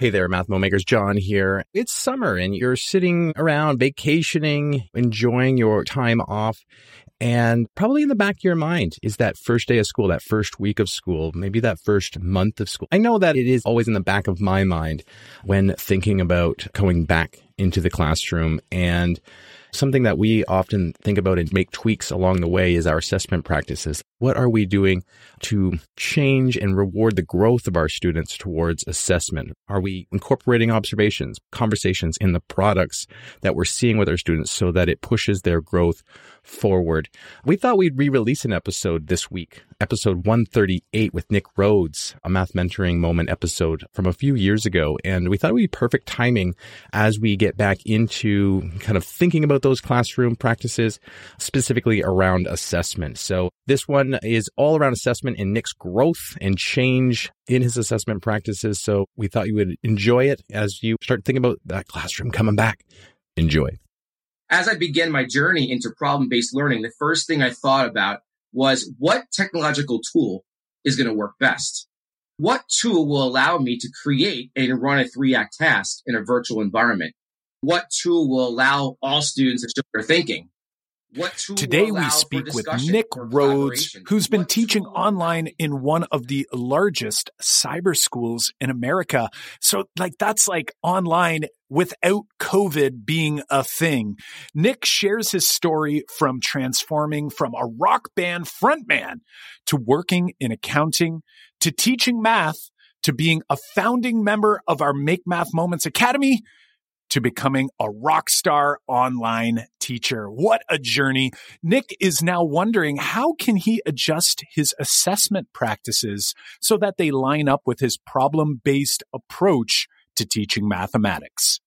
Hey there, Math Makers. John here. It's summer and you're sitting around vacationing, enjoying your time off. And probably in the back of your mind is that first day of school, that first week of school, maybe that first month of school. I know that it is always in the back of my mind when thinking about going back into the classroom and Something that we often think about and make tweaks along the way is our assessment practices. What are we doing to change and reward the growth of our students towards assessment? Are we incorporating observations, conversations in the products that we're seeing with our students so that it pushes their growth forward? We thought we'd re-release an episode this week, episode 138 with Nick Rhodes, a math mentoring moment episode from a few years ago. And we thought it would be perfect timing as we get back into kind of thinking about those classroom practices, specifically around assessment. So this one is all around assessment and Nick's growth and change in his assessment practices. So we thought you would enjoy it as you start thinking about that classroom coming back. Enjoy. As I began my journey into problem based learning, the first thing I thought about was what technological tool is going to work best? What tool will allow me to create and run a three act task in a virtual environment? What tool will allow all students to show their thinking? Today we speak with Nick Rhodes, who's been teaching online in one of the largest cyber schools in America. So like that's like online without COVID being a thing. Nick shares his story from transforming from a rock band frontman to working in accounting to teaching math to being a founding member of our Make Math Moments Academy to becoming a rock star online teacher. What a journey. Nick is now wondering how can he adjust his assessment practices so that they line up with his problem-based approach to teaching mathematics.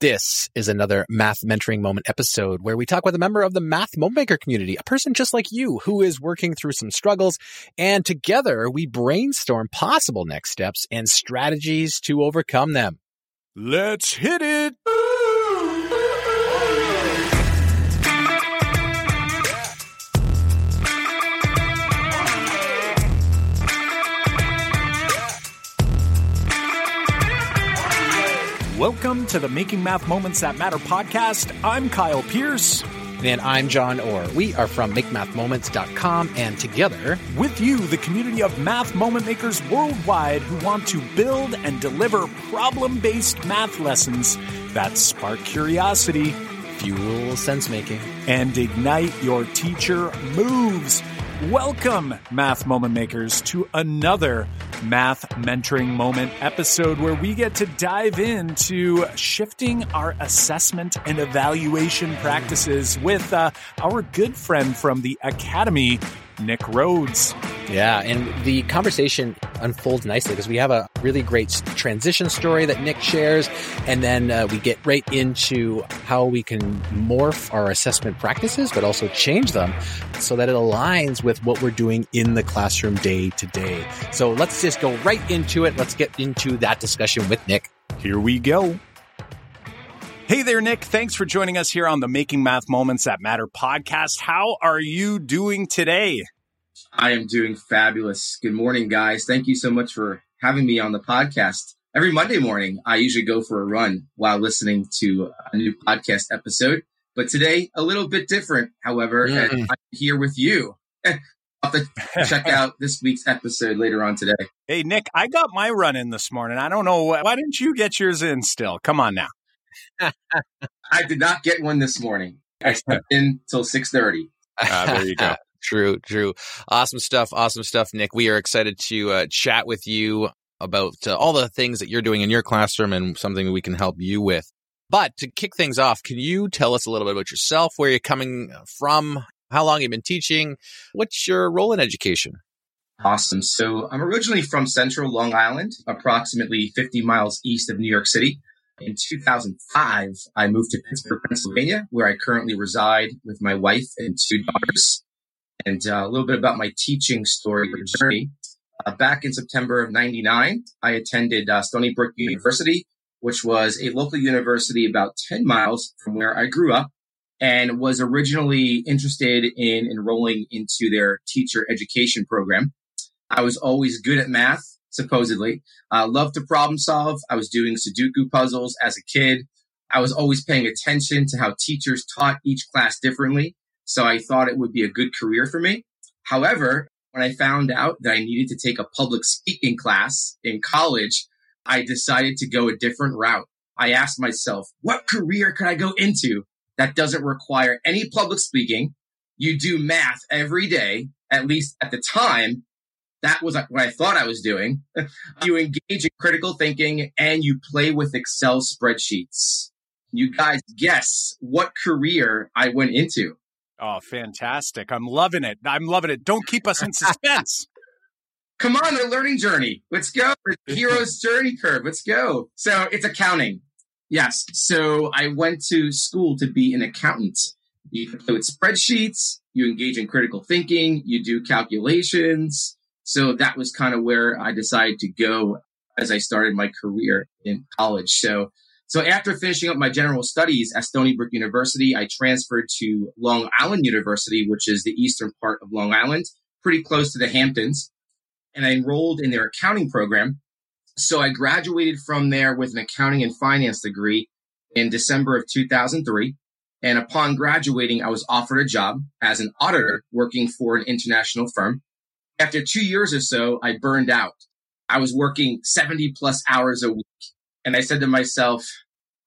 This is another Math Mentoring Moment episode where we talk with a member of the Math Moment Maker community, a person just like you who is working through some struggles. And together we brainstorm possible next steps and strategies to overcome them. Let's hit it! Welcome to the Making Math Moments That Matter podcast. I'm Kyle Pearce. And I'm John Orr. We are from MakeMathMoments.com and together with you, the community of math moment makers worldwide who want to build and deliver problem based math lessons that spark curiosity, fuel sense making, and ignite your teacher moves. Welcome, math moment makers, to another math mentoring moment episode where we get to dive into shifting our assessment and evaluation practices with uh, our good friend from the Academy, Nick Rhodes. Yeah, and the conversation unfolds nicely because we have a really great transition story that Nick shares, and then uh, we get right into how we can morph our assessment practices, but also change them so that it aligns with what we're doing in the classroom day to day. So let's just go right into it. Let's get into that discussion with Nick. Here we go. Hey there, Nick. Thanks for joining us here on the Making Math Moments That Matter podcast. How are you doing today? I am doing fabulous. Good morning, guys. Thank you so much for having me on the podcast. Every Monday morning, I usually go for a run while listening to a new podcast episode. But today, a little bit different, however, mm. and I'm here with you. I'll have to check out this week's episode later on today. Hey, Nick, I got my run in this morning. I don't know. Why didn't you get yours in still? Come on now. I did not get one this morning. I slept in till 6.30. Uh, ah, there you go. True, true. Awesome stuff. Awesome stuff, Nick. We are excited to uh, chat with you about uh, all the things that you're doing in your classroom and something we can help you with. But to kick things off, can you tell us a little bit about yourself, where you're coming from, how long you've been teaching, what's your role in education? Awesome. So I'm originally from central Long Island, approximately 50 miles east of New York City. In 2005, I moved to Pittsburgh, Pennsylvania, where I currently reside with my wife and two daughters and uh, a little bit about my teaching story or journey. Uh, back in September of 99, I attended uh, Stony Brook University, which was a local university about 10 miles from where I grew up and was originally interested in enrolling into their teacher education program. I was always good at math supposedly. Uh, loved to problem solve. I was doing Sudoku puzzles as a kid. I was always paying attention to how teachers taught each class differently. So I thought it would be a good career for me. However, when I found out that I needed to take a public speaking class in college, I decided to go a different route. I asked myself, what career could I go into that doesn't require any public speaking? You do math every day, at least at the time. That was what I thought I was doing. you engage in critical thinking and you play with Excel spreadsheets. You guys guess what career I went into. Oh, fantastic. I'm loving it. I'm loving it. Don't keep us in suspense. Come on, the learning journey. Let's go. Hero's journey curve. Let's go. So it's accounting. Yes. So I went to school to be an accountant. You play with spreadsheets, you engage in critical thinking, you do calculations. So that was kind of where I decided to go as I started my career in college. So so after finishing up my general studies at Stony Brook University, I transferred to Long Island University, which is the eastern part of Long Island, pretty close to the Hamptons. And I enrolled in their accounting program. So I graduated from there with an accounting and finance degree in December of 2003. And upon graduating, I was offered a job as an auditor working for an international firm. After two years or so, I burned out. I was working 70 plus hours a week and I said to myself,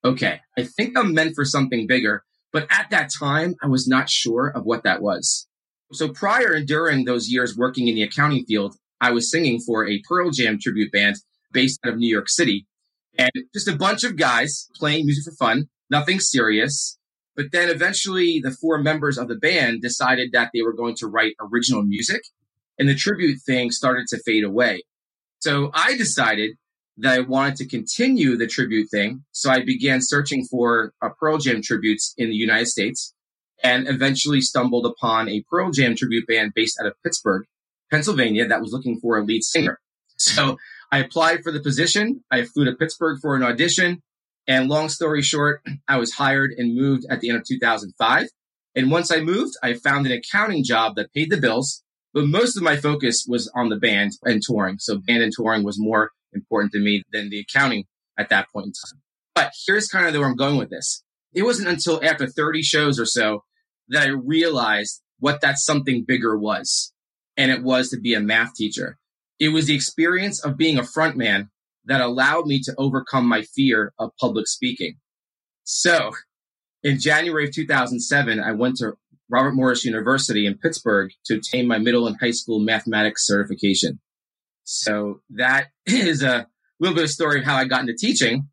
okay, I think I'm meant for something bigger. But at that time, I was not sure of what that was. So prior and during those years working in the accounting field, I was singing for a Pearl Jam tribute band based out of New York City and just a bunch of guys playing music for fun, nothing serious. But then eventually the four members of the band decided that they were going to write original music and the tribute thing started to fade away. So I decided that I wanted to continue the tribute thing. So I began searching for uh, Pearl Jam tributes in the United States and eventually stumbled upon a Pearl Jam tribute band based out of Pittsburgh, Pennsylvania that was looking for a lead singer. So I applied for the position. I flew to Pittsburgh for an audition. And long story short, I was hired and moved at the end of 2005. And once I moved, I found an accounting job that paid the bills. But most of my focus was on the band and touring. So band and touring was more important to me than the accounting at that point in time. But here's kind of where I'm going with this. It wasn't until after 30 shows or so that I realized what that something bigger was. And it was to be a math teacher. It was the experience of being a front man that allowed me to overcome my fear of public speaking. So in January of 2007, I went to Robert Morris University in Pittsburgh to obtain my middle and high school mathematics certification. So that is a little bit of story of how I got into teaching.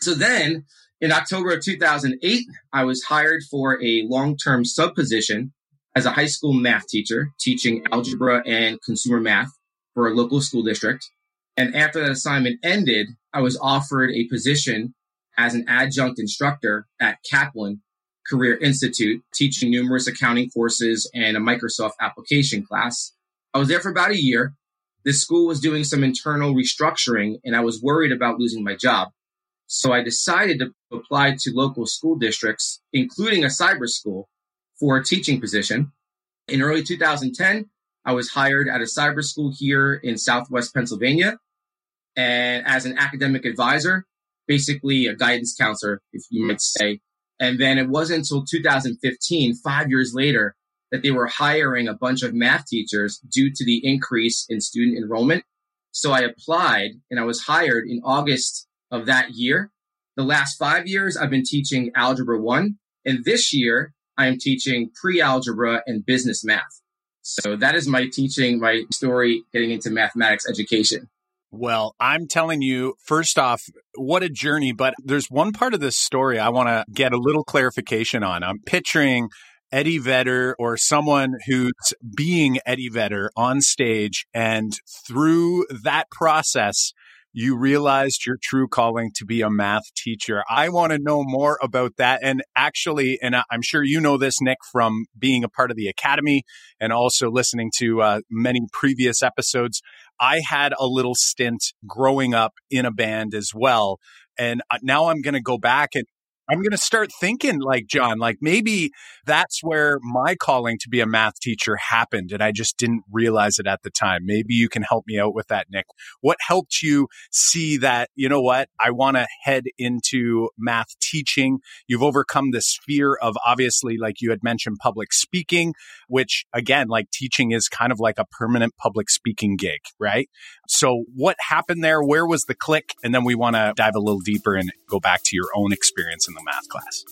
So then in October of 2008, I was hired for a long-term sub position as a high school math teacher, teaching algebra and consumer math for a local school district. And after that assignment ended, I was offered a position as an adjunct instructor at Kaplan Career Institute, teaching numerous accounting courses and a Microsoft application class. I was there for about a year this school was doing some internal restructuring and I was worried about losing my job. So I decided to apply to local school districts, including a cyber school for a teaching position. In early 2010, I was hired at a cyber school here in Southwest Pennsylvania and as an academic advisor, basically a guidance counselor, if you might say. And then it wasn't until 2015, five years later, that they were hiring a bunch of math teachers due to the increase in student enrollment. So I applied and I was hired in August of that year. The last five years, I've been teaching Algebra 1. And this year, I am teaching pre-algebra and business math. So that is my teaching, my story getting into mathematics education. Well, I'm telling you, first off, what a journey. But there's one part of this story I want to get a little clarification on. I'm picturing Eddie Vedder or someone who's being Eddie Vedder on stage. And through that process, you realized your true calling to be a math teacher. I want to know more about that. And actually, and I'm sure you know this, Nick, from being a part of the Academy and also listening to uh, many previous episodes. I had a little stint growing up in a band as well. And uh, now I'm going to go back and I'm going to start thinking like John, like maybe that's where my calling to be a math teacher happened and I just didn't realize it at the time. Maybe you can help me out with that, Nick. What helped you see that, you know what, I want to head into math teaching? You've overcome this fear of obviously, like you had mentioned, public speaking, which again, like teaching is kind of like a permanent public speaking gig, right? So what happened there? Where was the click? And then we want to dive a little deeper and go back to your own experience in the math class.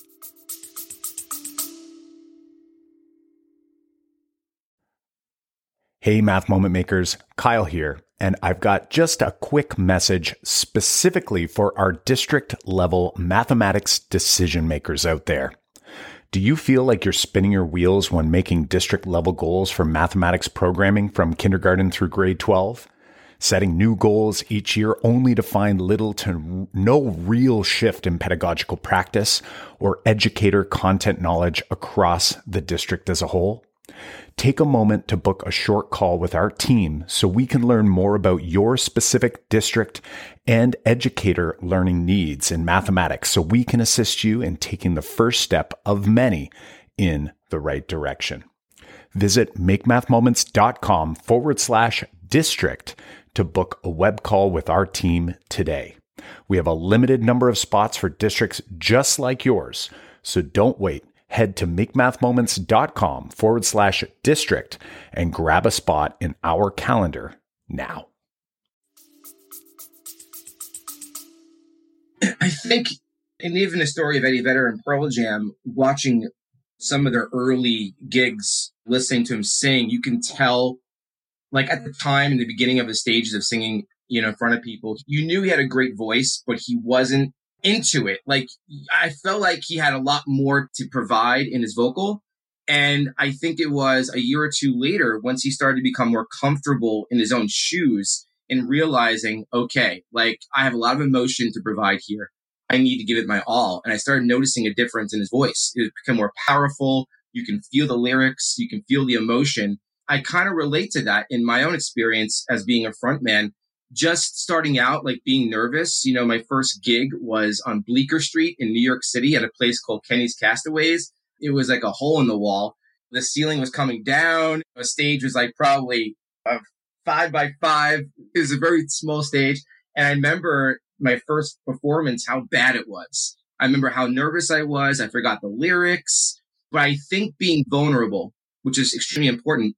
Hey, Math Moment Makers, Kyle here, and I've got just a quick message specifically for our district level mathematics decision makers out there. Do you feel like you're spinning your wheels when making district level goals for mathematics programming from kindergarten through grade 12? Setting new goals each year only to find little to no real shift in pedagogical practice or educator content knowledge across the district as a whole? Take a moment to book a short call with our team so we can learn more about your specific district and educator learning needs in mathematics so we can assist you in taking the first step of many in the right direction. Visit makemathmoments.com forward slash district to book a web call with our team today. We have a limited number of spots for districts just like yours, so don't wait. Head to makemathmoments.com forward slash district and grab a spot in our calendar now. I think, and even the story of Eddie Vedder and Pearl Jam, watching some of their early gigs, listening to him sing, you can tell like at the time in the beginning of his stages of singing, you know, in front of people, you knew he had a great voice, but he wasn't into it. Like I felt like he had a lot more to provide in his vocal. And I think it was a year or two later, once he started to become more comfortable in his own shoes and realizing, okay, like I have a lot of emotion to provide here. I need to give it my all. And I started noticing a difference in his voice. It became more powerful. You can feel the lyrics. You can feel the emotion. I kind of relate to that in my own experience as being a frontman. Just starting out, like being nervous. You know, my first gig was on Bleecker Street in New York City at a place called Kenny's Castaways. It was like a hole in the wall. The ceiling was coming down. The stage was like probably a five by five. It was a very small stage. And I remember my first performance, how bad it was. I remember how nervous I was. I forgot the lyrics, but I think being vulnerable, which is extremely important,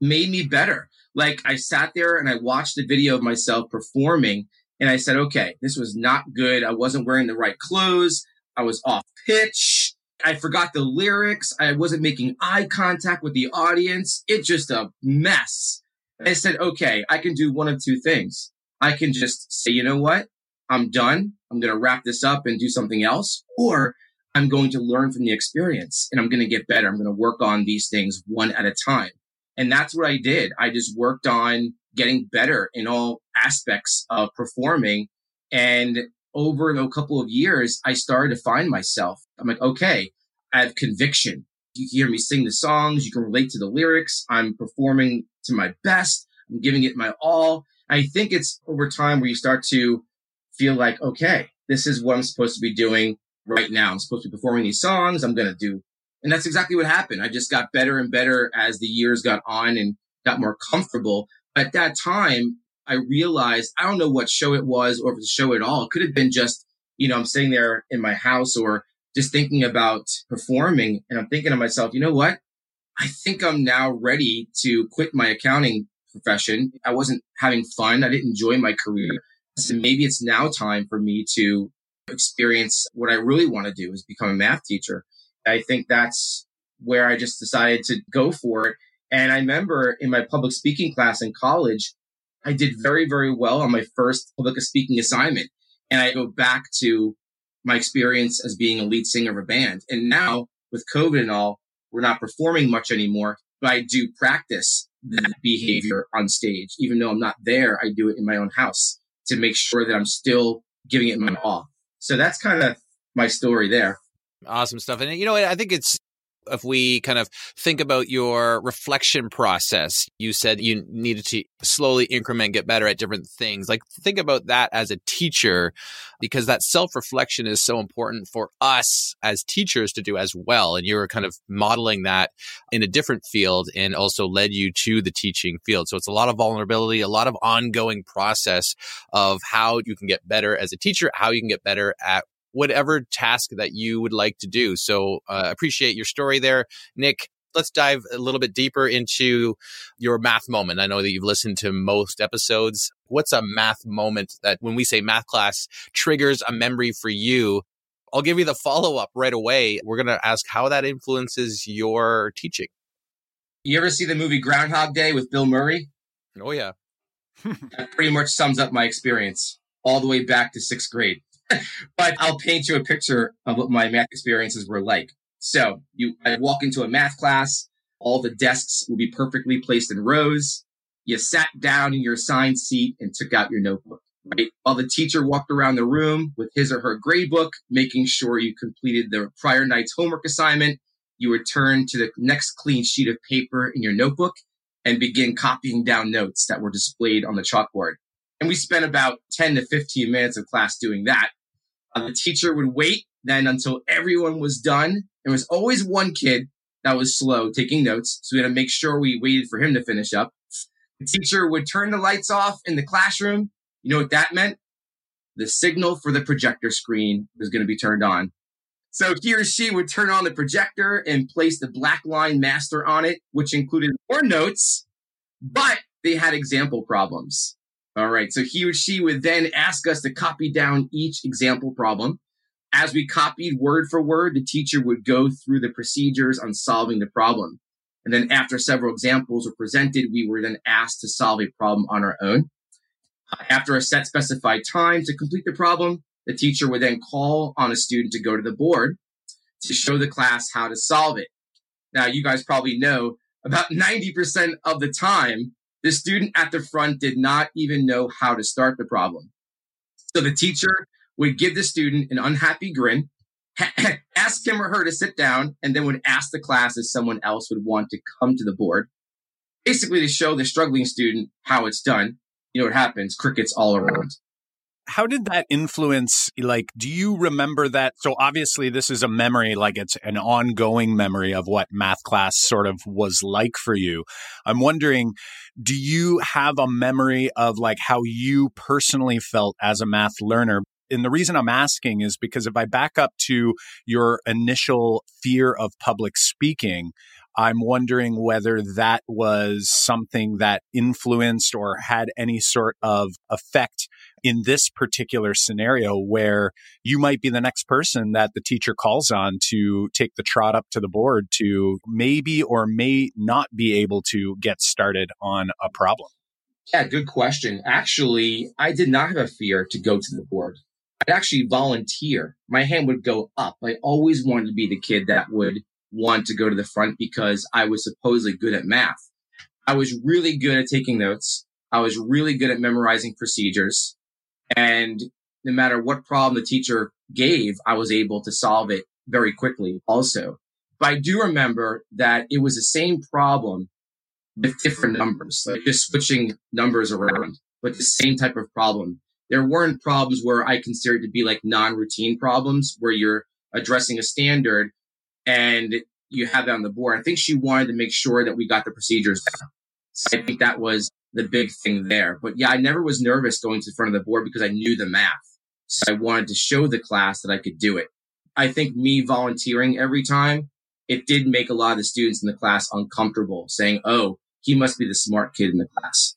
made me better. Like I sat there and I watched the video of myself performing and I said, okay, this was not good. I wasn't wearing the right clothes. I was off pitch. I forgot the lyrics. I wasn't making eye contact with the audience. It's just a mess. I said, okay, I can do one of two things. I can just say, you know what? I'm done. I'm going to wrap this up and do something else. Or I'm going to learn from the experience and I'm going to get better. I'm going to work on these things one at a time. And that's what I did. I just worked on getting better in all aspects of performing. And over a couple of years, I started to find myself. I'm like, okay, I have conviction. You hear me sing the songs. You can relate to the lyrics. I'm performing to my best. I'm giving it my all. I think it's over time where you start to feel like, okay, this is what I'm supposed to be doing right now. I'm supposed to be performing these songs. I'm going to do and that's exactly what happened. I just got better and better as the years got on and got more comfortable. At that time, I realized I don't know what show it was or if it's a show at all. It could have been just, you know, I'm sitting there in my house or just thinking about performing and I'm thinking to myself, you know what? I think I'm now ready to quit my accounting profession. I wasn't having fun. I didn't enjoy my career. So maybe it's now time for me to experience what I really want to do is become a math teacher. I think that's where I just decided to go for it. And I remember in my public speaking class in college, I did very, very well on my first public speaking assignment. And I go back to my experience as being a lead singer of a band. And now with COVID and all, we're not performing much anymore, but I do practice that behavior on stage. Even though I'm not there, I do it in my own house to make sure that I'm still giving it my all. So that's kind of my story there. Awesome stuff. And, you know, I think it's if we kind of think about your reflection process, you said you needed to slowly increment, get better at different things. Like think about that as a teacher, because that self reflection is so important for us as teachers to do as well. And you were kind of modeling that in a different field and also led you to the teaching field. So it's a lot of vulnerability, a lot of ongoing process of how you can get better as a teacher, how you can get better at whatever task that you would like to do. So uh, appreciate your story there, Nick. Let's dive a little bit deeper into your math moment. I know that you've listened to most episodes. What's a math moment that when we say math class triggers a memory for you? I'll give you the follow up right away. We're going to ask how that influences your teaching. You ever see the movie Groundhog Day with Bill Murray? Oh, yeah. that pretty much sums up my experience all the way back to sixth grade. but I'll paint you a picture of what my math experiences were like. So you I walk into a math class, all the desks will be perfectly placed in rows. You sat down in your assigned seat and took out your notebook, right? While the teacher walked around the room with his or her grade book, making sure you completed the prior night's homework assignment, you would turn to the next clean sheet of paper in your notebook and begin copying down notes that were displayed on the chalkboard. And we spent about 10 to 15 minutes of class doing that. Uh, the teacher would wait then until everyone was done. There was always one kid that was slow taking notes. So we had to make sure we waited for him to finish up. The teacher would turn the lights off in the classroom. You know what that meant? The signal for the projector screen was going to be turned on. So he or she would turn on the projector and place the black line master on it, which included more notes, but they had example problems. All right. So he or she would then ask us to copy down each example problem. As we copied word for word, the teacher would go through the procedures on solving the problem. And then after several examples were presented, we were then asked to solve a problem on our own. After a set specified time to complete the problem, the teacher would then call on a student to go to the board to show the class how to solve it. Now, you guys probably know about 90% of the time, the student at the front did not even know how to start the problem. So the teacher would give the student an unhappy grin, ask him or her to sit down, and then would ask the class if someone else would want to come to the board, basically to show the struggling student how it's done. You know what happens? Crickets all around how did that influence like do you remember that? So obviously this is a memory like it's an ongoing memory of what math class sort of was like for you. I'm wondering do you have a memory of like how you personally felt as a math learner? And the reason I'm asking is because if I back up to your initial fear of public speaking, I'm wondering whether that was something that influenced or had any sort of effect in this particular scenario where you might be the next person that the teacher calls on to take the trot up to the board to maybe or may not be able to get started on a problem? Yeah, good question. Actually, I did not have a fear to go to the board. I'd actually volunteer. My hand would go up. I always wanted to be the kid that would want to go to the front because I was supposedly good at math. I was really good at taking notes. I was really good at memorizing procedures. And no matter what problem the teacher gave, I was able to solve it very quickly also. But I do remember that it was the same problem with different numbers, like just switching numbers around, but the same type of problem. There weren't problems where I considered to be like non-routine problems where you're addressing a standard and you have that on the board. I think she wanted to make sure that we got the procedures down. So I think that was the big thing there. But yeah, I never was nervous going to the front of the board because I knew the math. So I wanted to show the class that I could do it. I think me volunteering every time, it did make a lot of the students in the class uncomfortable saying, Oh, he must be the smart kid in the class.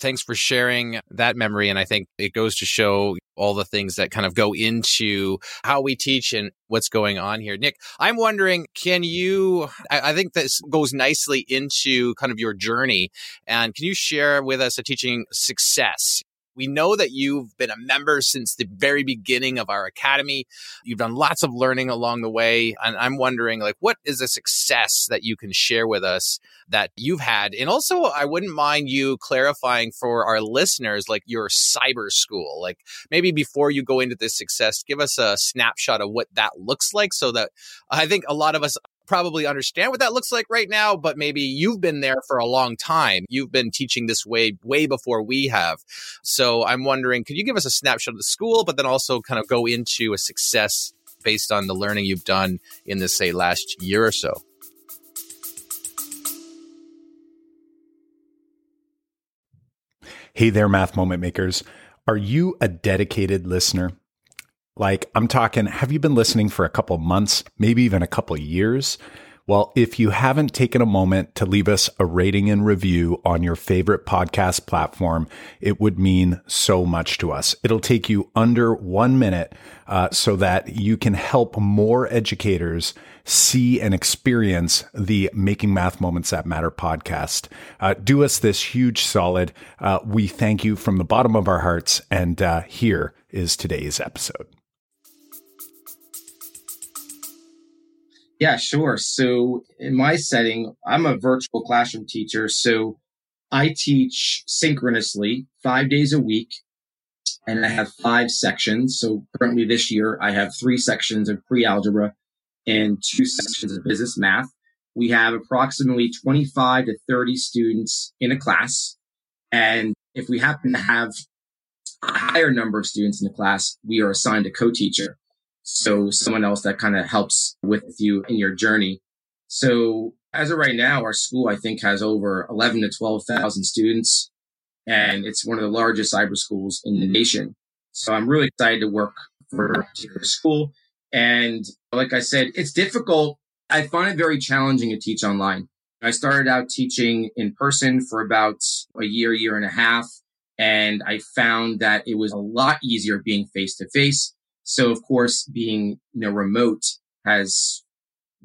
Thanks for sharing that memory. And I think it goes to show all the things that kind of go into how we teach and what's going on here. Nick, I'm wondering, can you, I, I, think this goes nicely into kind of your journey. And can you share with us a teaching success? We know that you've been a member since the very beginning of our academy. You've done lots of learning along the way. And I'm wondering, like, what is a success that you can share with us that you've had? And also, I wouldn't mind you clarifying for our listeners, like your cyber school. Like, maybe before you go into this success, give us a snapshot of what that looks like so that I think a lot of us probably understand what that looks like right now, but maybe you've been there for a long time. You've been teaching this way way before we have. So I'm wondering, could you give us a snapshot of the school, but then also kind of go into a success based on the learning you've done in this, say, last year or so? Hey there, math moment makers. Are you a dedicated listener? Like, I'm talking, have you been listening for a couple months, maybe even a couple years? Well, if you haven't taken a moment to leave us a rating and review on your favorite podcast platform, it would mean so much to us. It'll take you under one minute uh, so that you can help more educators see and experience the Making Math Moments That Matter podcast. Uh, do us this huge solid. Uh, we thank you from the bottom of our hearts. And uh, here is today's episode. Yeah, sure. So in my setting, I'm a virtual classroom teacher. So I teach synchronously five days a week and I have five sections. So currently this year I have three sections of pre-algebra and two sections of business math. We have approximately 25 to 30 students in a class. And if we happen to have a higher number of students in the class, we are assigned a co-teacher. So someone else that kind of helps with you in your journey. So as of right now, our school, I think has over 11 to 12,000 students and it's one of the largest cyber schools in the nation. So I'm really excited to work for school. And like I said, it's difficult. I find it very challenging to teach online. I started out teaching in person for about a year, year and a half. And I found that it was a lot easier being face to face. So of course, being, you know, remote has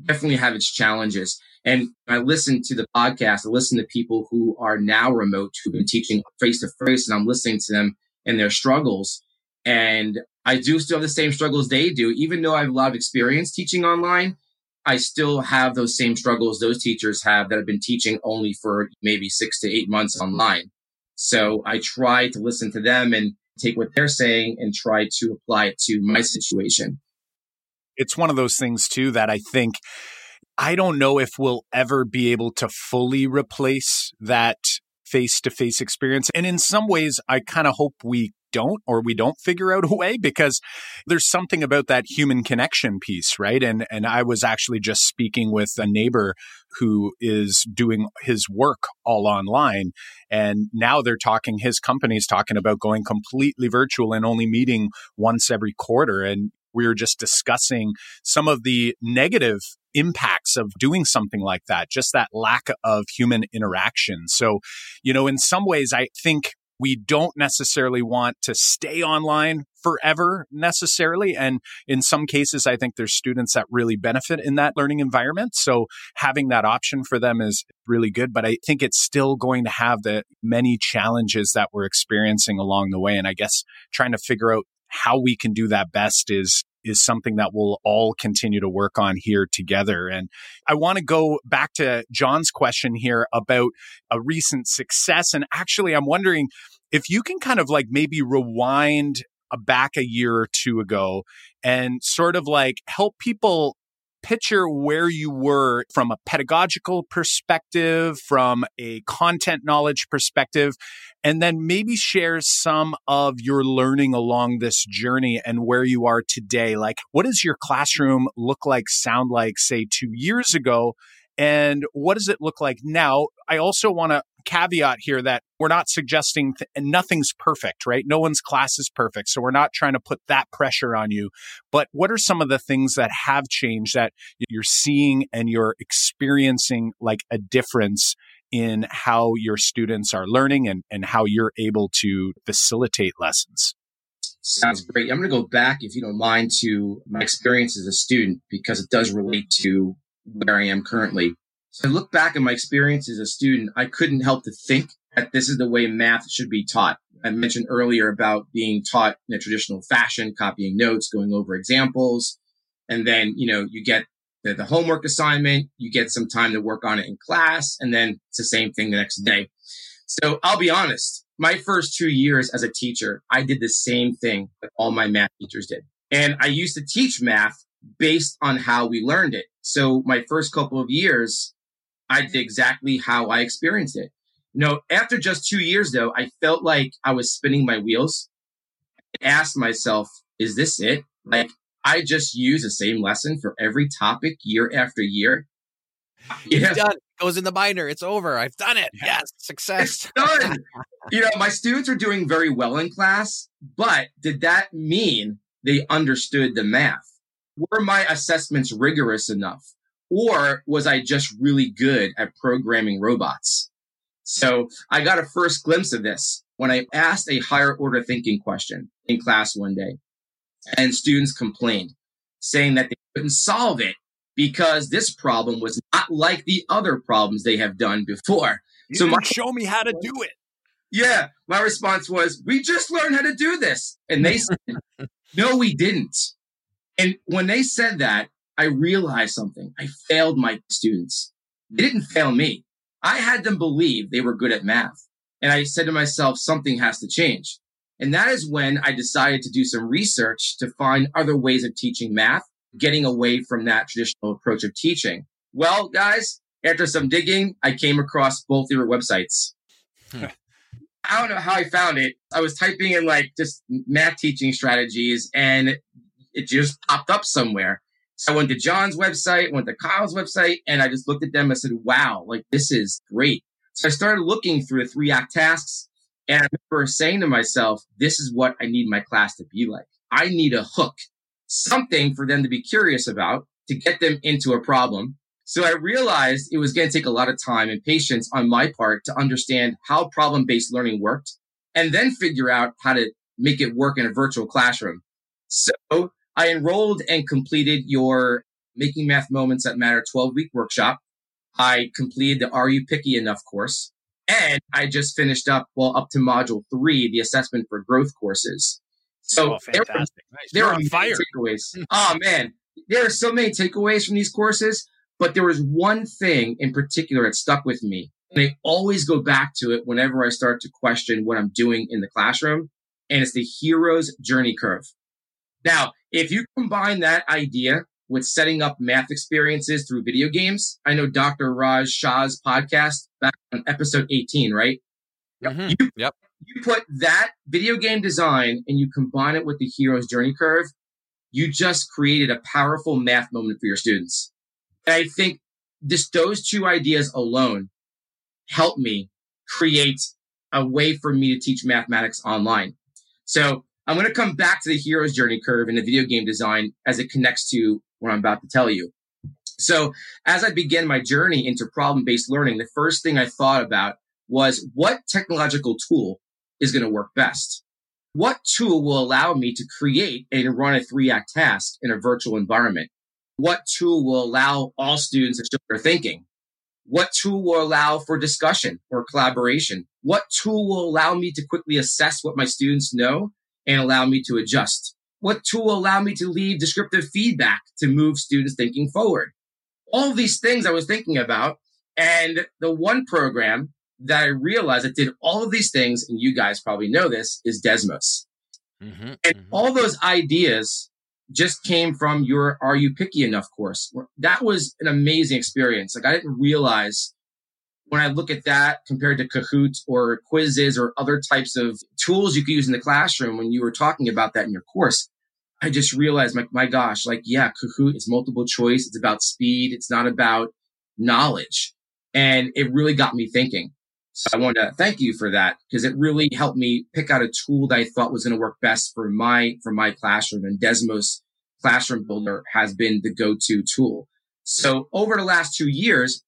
definitely have its challenges. And I listen to the podcast, I listen to people who are now remote, who've been teaching face to face, and I'm listening to them and their struggles. And I do still have the same struggles they do, even though I have a lot of experience teaching online. I still have those same struggles those teachers have that have been teaching only for maybe six to eight months online. So I try to listen to them and take what they're saying and try to apply it to my situation. It's one of those things too that I think I don't know if we'll ever be able to fully replace that face to face experience. And in some ways, I kind of hope we don't or we don't figure out a way because there's something about that human connection piece, right? And and I was actually just speaking with a neighbor who is doing his work all online and now they're talking his company's talking about going completely virtual and only meeting once every quarter and we were just discussing some of the negative impacts of doing something like that, just that lack of human interaction. So, you know, in some ways, I think we don't necessarily want to stay online forever necessarily. And in some cases, I think there's students that really benefit in that learning environment. So having that option for them is really good. But I think it's still going to have the many challenges that we're experiencing along the way. And I guess trying to figure out how we can do that best is is something that we'll all continue to work on here together. And I want to go back to John's question here about a recent success. And actually, I'm wondering if you can kind of like maybe rewind back a year or two ago and sort of like help people picture where you were from a pedagogical perspective, from a content knowledge perspective, and then maybe share some of your learning along this journey and where you are today. Like, what does your classroom look like, sound like, say, two years ago? And what does it look like now? I also want to caveat here that we're not suggesting th- nothing's perfect, right? No one's class is perfect. So we're not trying to put that pressure on you. But what are some of the things that have changed that you're seeing and you're experiencing like a difference in how your students are learning and, and how you're able to facilitate lessons? Sounds great. I'm going to go back, if you don't mind, to my experience as a student because it does relate to where I am currently. So I look back at my experience as a student, I couldn't help to think that this is the way math should be taught. I mentioned earlier about being taught in a traditional fashion, copying notes, going over examples. And then, you know, you get the, the homework assignment, you get some time to work on it in class, and then it's the same thing the next day. So I'll be honest, my first two years as a teacher, I did the same thing that all my math teachers did. And I used to teach math based on how we learned it. So my first couple of years, I did exactly how I experienced it. You know, after just two years though, I felt like I was spinning my wheels. I asked myself, is this it? Like I just use the same lesson for every topic year after year. Yeah. done. It goes in the binder. It's over. I've done it. Yes. Success. It's done. you know, my students are doing very well in class, but did that mean they understood the math? Were my assessments rigorous enough? Or was I just really good at programming robots? So I got a first glimpse of this when I asked a higher order thinking question in class one day and students complained saying that they couldn't solve it because this problem was not like the other problems they have done before. You so my, show me how to do it. Yeah, my response was, "We just learned how to do this," and they said, "No, we didn't." And when they said that, I realized something. I failed my students. They didn't fail me. I had them believe they were good at math. And I said to myself, something has to change. And that is when I decided to do some research to find other ways of teaching math, getting away from that traditional approach of teaching. Well, guys, after some digging, I came across both of your websites. Hmm. I don't know how I found it. I was typing in like just math teaching strategies and it just popped up somewhere. So I went to John's website, went to Kyle's website, and I just looked at them and said, wow, like this is great. So I started looking through the three act tasks. And I remember saying to myself, this is what I need my class to be like. I need a hook, something for them to be curious about to get them into a problem. So I realized it was going to take a lot of time and patience on my part to understand how problem based learning worked and then figure out how to make it work in a virtual classroom. So I enrolled and completed your Making Math Moments That Matter 12 week workshop. I completed the Are You Picky Enough course. And I just finished up, well, up to module three, the assessment for growth courses. So oh, there, nice. there are fire. takeaways. oh man, there are so many takeaways from these courses, but there was one thing in particular that stuck with me. And I always go back to it whenever I start to question what I'm doing in the classroom. And it's the hero's journey curve. Now, if you combine that idea with setting up math experiences through video games, I know Dr. Raj Shah's podcast back on episode 18, right? Mm-hmm. You, yep. You put that video game design and you combine it with the hero's journey curve, you just created a powerful math moment for your students. And I think just those two ideas alone help me create a way for me to teach mathematics online. So I'm going to come back to the hero's journey curve in the video game design as it connects to what I'm about to tell you. So as I began my journey into problem based learning, the first thing I thought about was what technological tool is going to work best? What tool will allow me to create and run a three act task in a virtual environment? What tool will allow all students to show their thinking? What tool will allow for discussion or collaboration? What tool will allow me to quickly assess what my students know and allow me to adjust? What tool will allow me to leave descriptive feedback to move students thinking forward? All these things I was thinking about. And the one program that I realized that did all of these things, and you guys probably know this, is Desmos. Mm-hmm, and mm-hmm. all those ideas just came from your Are You Picky Enough course. That was an amazing experience. Like I didn't realize when I look at that compared to Kahoot or Quizizz or other types of tools you could use in the classroom when you were talking about that in your course, I just realized, my, my gosh, like, yeah, Kahoot is multiple choice. It's about speed. It's not about knowledge. And it really got me thinking. So I want to thank you for that because it really helped me pick out a tool that I thought was going to work best for my, for my classroom and Desmos Classroom Builder has been the go-to tool. So over the last two years,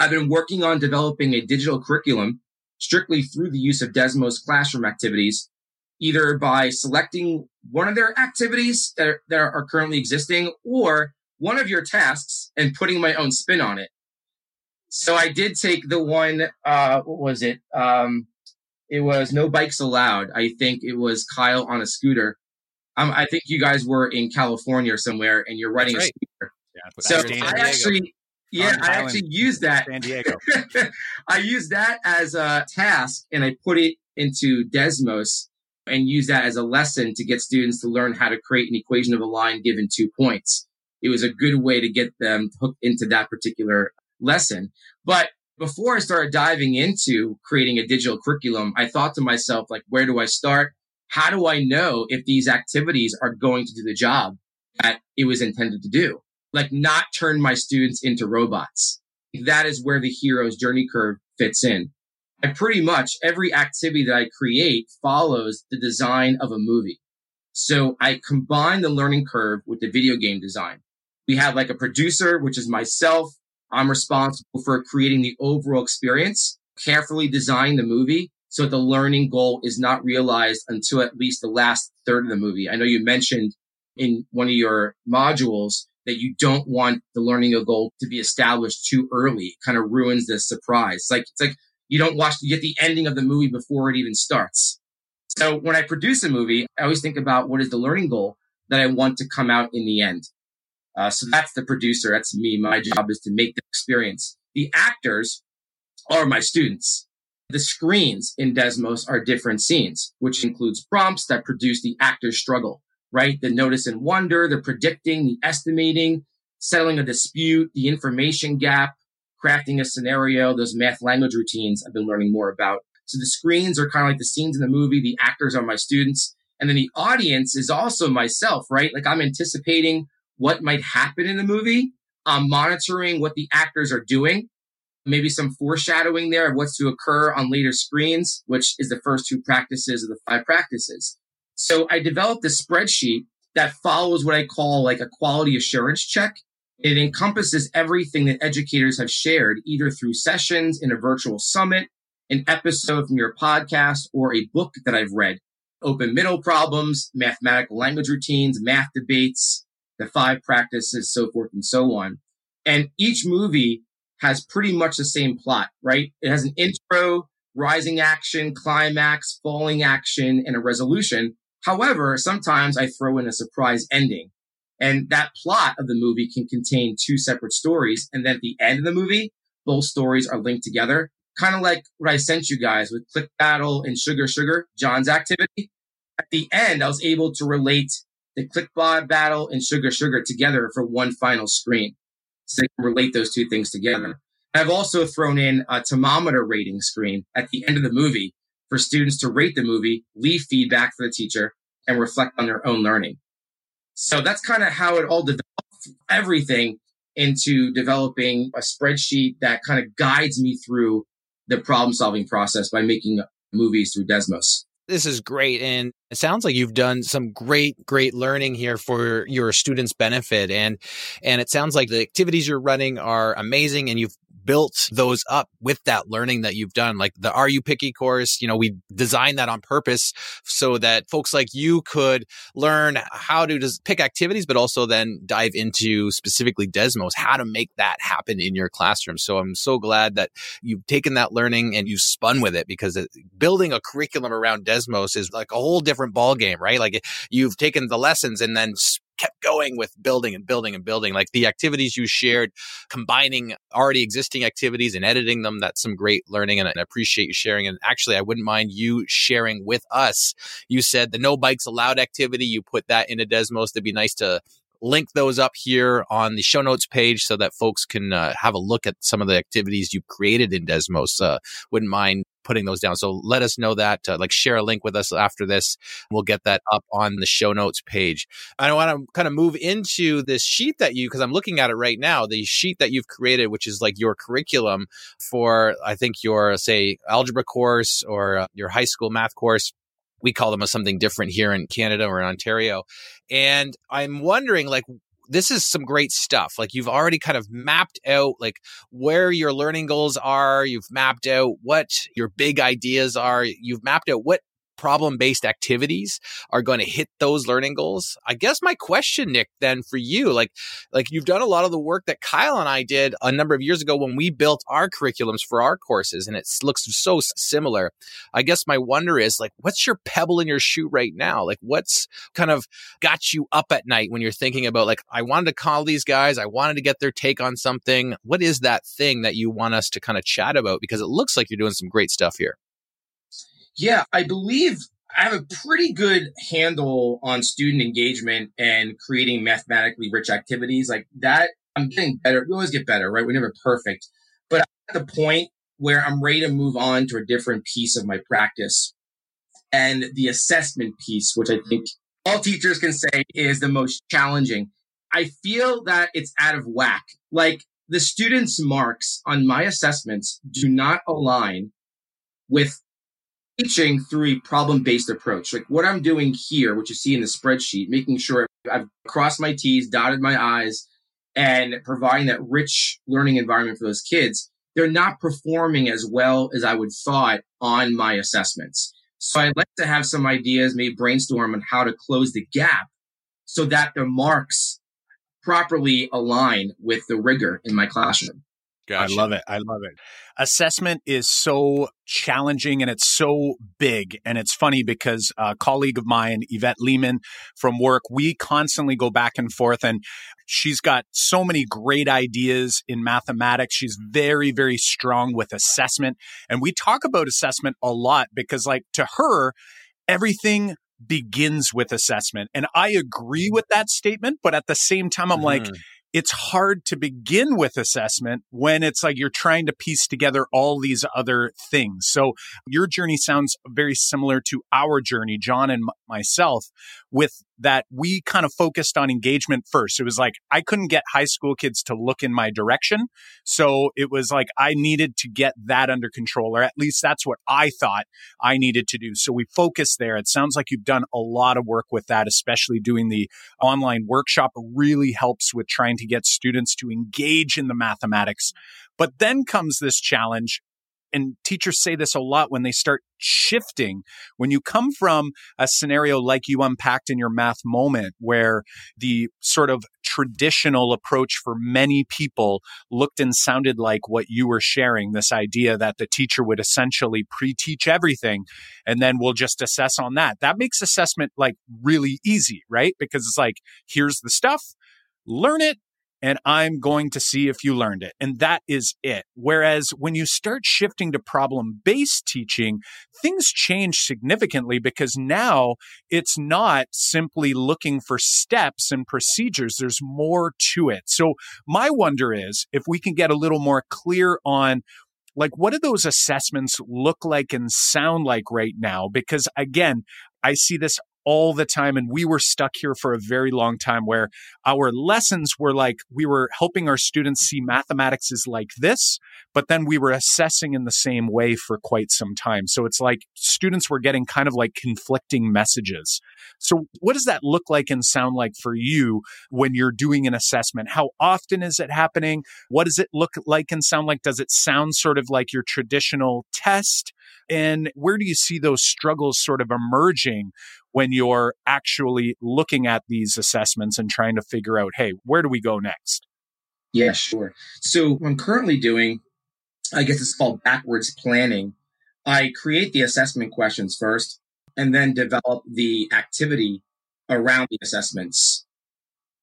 I've been working on developing a digital curriculum strictly through the use of Desmos classroom activities, either by selecting one of their activities that are, that are currently existing or one of your tasks and putting my own spin on it. So I did take the one, uh, what was it? Um, it was no bikes allowed. I think it was Kyle on a scooter. Um, I think you guys were in California or somewhere and you're riding right. a scooter. Yeah, so I actually, yeah, I actually used that. San Diego. I used that as a task and I put it into Desmos and use that as a lesson to get students to learn how to create an equation of a line given two points. it was a good way to get them hooked into that particular lesson. But before I started diving into creating a digital curriculum, I thought to myself, like, where do I start? How do I know if these activities are going to do the job that it was intended to do? Like, not turn my students into robots. That is where the hero's journey curve fits in. I pretty much every activity that I create follows the design of a movie. So I combine the learning curve with the video game design. We have like a producer, which is myself. I'm responsible for creating the overall experience, carefully design the movie so that the learning goal is not realized until at least the last third of the movie. I know you mentioned in one of your modules that you don't want the learning goal to be established too early. It kind of ruins the surprise. It's like, it's like you don't watch, you get the ending of the movie before it even starts. So when I produce a movie, I always think about what is the learning goal that I want to come out in the end. Uh, so that's the producer. That's me. My job is to make the experience. The actors are my students. The screens in Desmos are different scenes, which includes prompts that produce the actor's struggle, right? The notice and wonder, the predicting, the estimating, settling a dispute, the information gap, crafting a scenario, those math language routines I've been learning more about. So the screens are kind of like the scenes in the movie. The actors are my students. And then the audience is also myself, right? Like I'm anticipating what might happen in the movie. I'm monitoring what the actors are doing. Maybe some foreshadowing there of what's to occur on later screens, which is the first two practices of the five practices. So I developed a spreadsheet that follows what I call like a quality assurance check. It encompasses everything that educators have shared, either through sessions in a virtual summit, an episode from your podcast, or a book that I've read. Open middle problems, mathematical language routines, math debates, the five practices, so forth and so on. And each movie has pretty much the same plot, right? It has an intro, rising action, climax, falling action, and a resolution. However, sometimes I throw in a surprise ending. And that plot of the movie can contain two separate stories. And then at the end of the movie, both stories are linked together. Kind of like what I sent you guys with Click Battle and Sugar Sugar, John's activity. At the end, I was able to relate the Clickbot battle and Sugar Sugar together for one final screen. So they can relate those two things together. I've also thrown in a thermometer rating screen at the end of the movie for students to rate the movie, leave feedback for the teacher, and reflect on their own learning. So that's kind of how it all developed everything into developing a spreadsheet that kind of guides me through the problem solving process by making movies through Desmos. This is great. And it sounds like you've done some great, great learning here for your students' benefit. And, and it sounds like the activities you're running are amazing and you've built those up with that learning that you've done. Like the Are You Picky course, you know, we designed that on purpose so that folks like you could learn how to just pick activities, but also then dive into specifically Desmos, how to make that happen in your classroom. So I'm so glad that you've taken that learning and you've spun with it because it, building a curriculum around Desmos is like a whole different ball game, right? Like you've taken the lessons and then kept going with building and building and building. Like the activities you shared, combining already existing activities and editing them, that's some great learning. And I appreciate you sharing. And actually, I wouldn't mind you sharing with us. You said the no bikes allowed activity, you put that into Desmos. It'd be nice to link those up here on the show notes page so that folks can uh, have a look at some of the activities you've created in Desmos. Uh, wouldn't mind putting those down. So let us know that, uh, like share a link with us after this. We'll get that up on the show notes page. I want to kind of move into this sheet that you, because I'm looking at it right now, the sheet that you've created, which is like your curriculum for, I think your, say, algebra course or uh, your high school math course we call them a something different here in Canada or in Ontario. And I'm wondering, like, this is some great stuff. Like you've already kind of mapped out like where your learning goals are. You've mapped out what your big ideas are. You've mapped out what problem based activities are going to hit those learning goals. I guess my question, Nick, then for you, like, like you've done a lot of the work that Kyle and I did a number of years ago when we built our curriculums for our courses, and it looks so similar. I guess my wonder is like, what's your pebble in your shoe right now? Like, what's kind of got you up at night when you're thinking about like, I wanted to call these guys, I wanted to get their take on something. What is that thing that you want us to kind of chat about? Because it looks like you're doing some great stuff here. Yeah, I believe I have a pretty good handle on student engagement and creating mathematically rich activities like that. I'm getting better. We always get better, right? We're never perfect, but at the point where I'm ready to move on to a different piece of my practice and the assessment piece, which I think all teachers can say is the most challenging. I feel that it's out of whack. Like the students' marks on my assessments do not align with teaching through a problem based approach. Like what I'm doing here, which you see in the spreadsheet, making sure I've crossed my T's, dotted my I's, and providing that rich learning environment for those kids, they're not performing as well as I would thought on my assessments. So I'd like to have some ideas, maybe brainstorm on how to close the gap so that the marks properly align with the rigor in my classroom. Gotcha. I love it. I love it. Assessment is so challenging and it's so big. And it's funny because a colleague of mine, Yvette Lehman from work, we constantly go back and forth and she's got so many great ideas in mathematics. She's very, very strong with assessment. And we talk about assessment a lot because like to her, everything begins with assessment. And I agree with that statement. But at the same time, I'm mm-hmm. like, it's hard to begin with assessment when it's like you're trying to piece together all these other things. So your journey sounds very similar to our journey, John and myself, with that we kind of focused on engagement first. It was like I couldn't get high school kids to look in my direction. So it was like I needed to get that under control, or at least that's what I thought I needed to do. So we focused there. It sounds like you've done a lot of work with that, especially doing the online workshop really helps with trying to get students to engage in the mathematics. But then comes this challenge and teachers say this a lot when they start shifting. When you come from a scenario like you unpacked in your math moment, where the sort of traditional approach for many people looked and sounded like what you were sharing this idea that the teacher would essentially pre teach everything and then we'll just assess on that. That makes assessment like really easy, right? Because it's like, here's the stuff, learn it, and I'm going to see if you learned it. And that is it. Whereas when you start shifting to problem based teaching, things change significantly because now it's not simply looking for steps and procedures. There's more to it. So my wonder is if we can get a little more clear on like what do those assessments look like and sound like right now because again I see this all the time. And we were stuck here for a very long time where our lessons were like we were helping our students see mathematics is like this, but then we were assessing in the same way for quite some time. So it's like students were getting kind of like conflicting messages. So, what does that look like and sound like for you when you're doing an assessment? How often is it happening? What does it look like and sound like? Does it sound sort of like your traditional test? And where do you see those struggles sort of emerging when you're actually looking at these assessments and trying to figure out, hey, where do we go next? Yeah, sure. So I'm currently doing, I guess it's called backwards planning. I create the assessment questions first and then develop the activity around the assessments.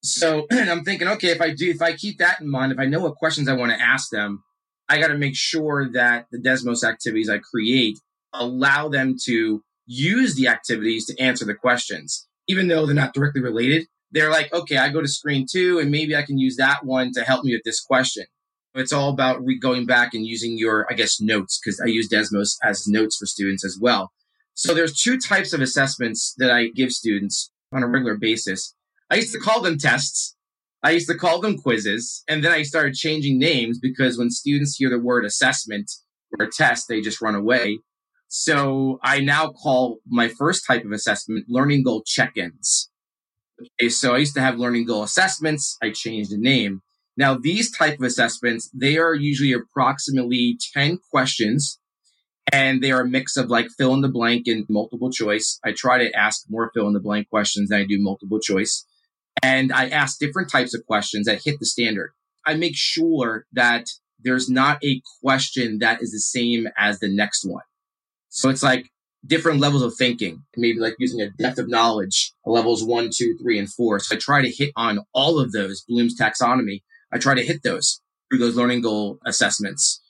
So I'm thinking, okay, if I do, if I keep that in mind, if I know what questions I want to ask them, I got to make sure that the Desmos activities I create allow them to use the activities to answer the questions, even though they're not directly related. They're like, okay, I go to screen two and maybe I can use that one to help me with this question. It's all about re- going back and using your, I guess, notes because I use Desmos as notes for students as well. So there's two types of assessments that I give students on a regular basis. I used to call them tests. I used to call them quizzes. And then I started changing names because when students hear the word assessment or test, they just run away. So I now call my first type of assessment learning goal check-ins. Okay, so I used to have learning goal assessments. I changed the name. Now these type of assessments, they are usually approximately 10 questions and they are a mix of like fill in the blank and multiple choice. I try to ask more fill in the blank questions than I do multiple choice. And I ask different types of questions that hit the standard. I make sure that there's not a question that is the same as the next one. So it's like different levels of thinking, maybe like using a depth of knowledge, levels one, two, three, and four. So I try to hit on all of those Bloom's taxonomy. I try to hit those through those learning goal assessments.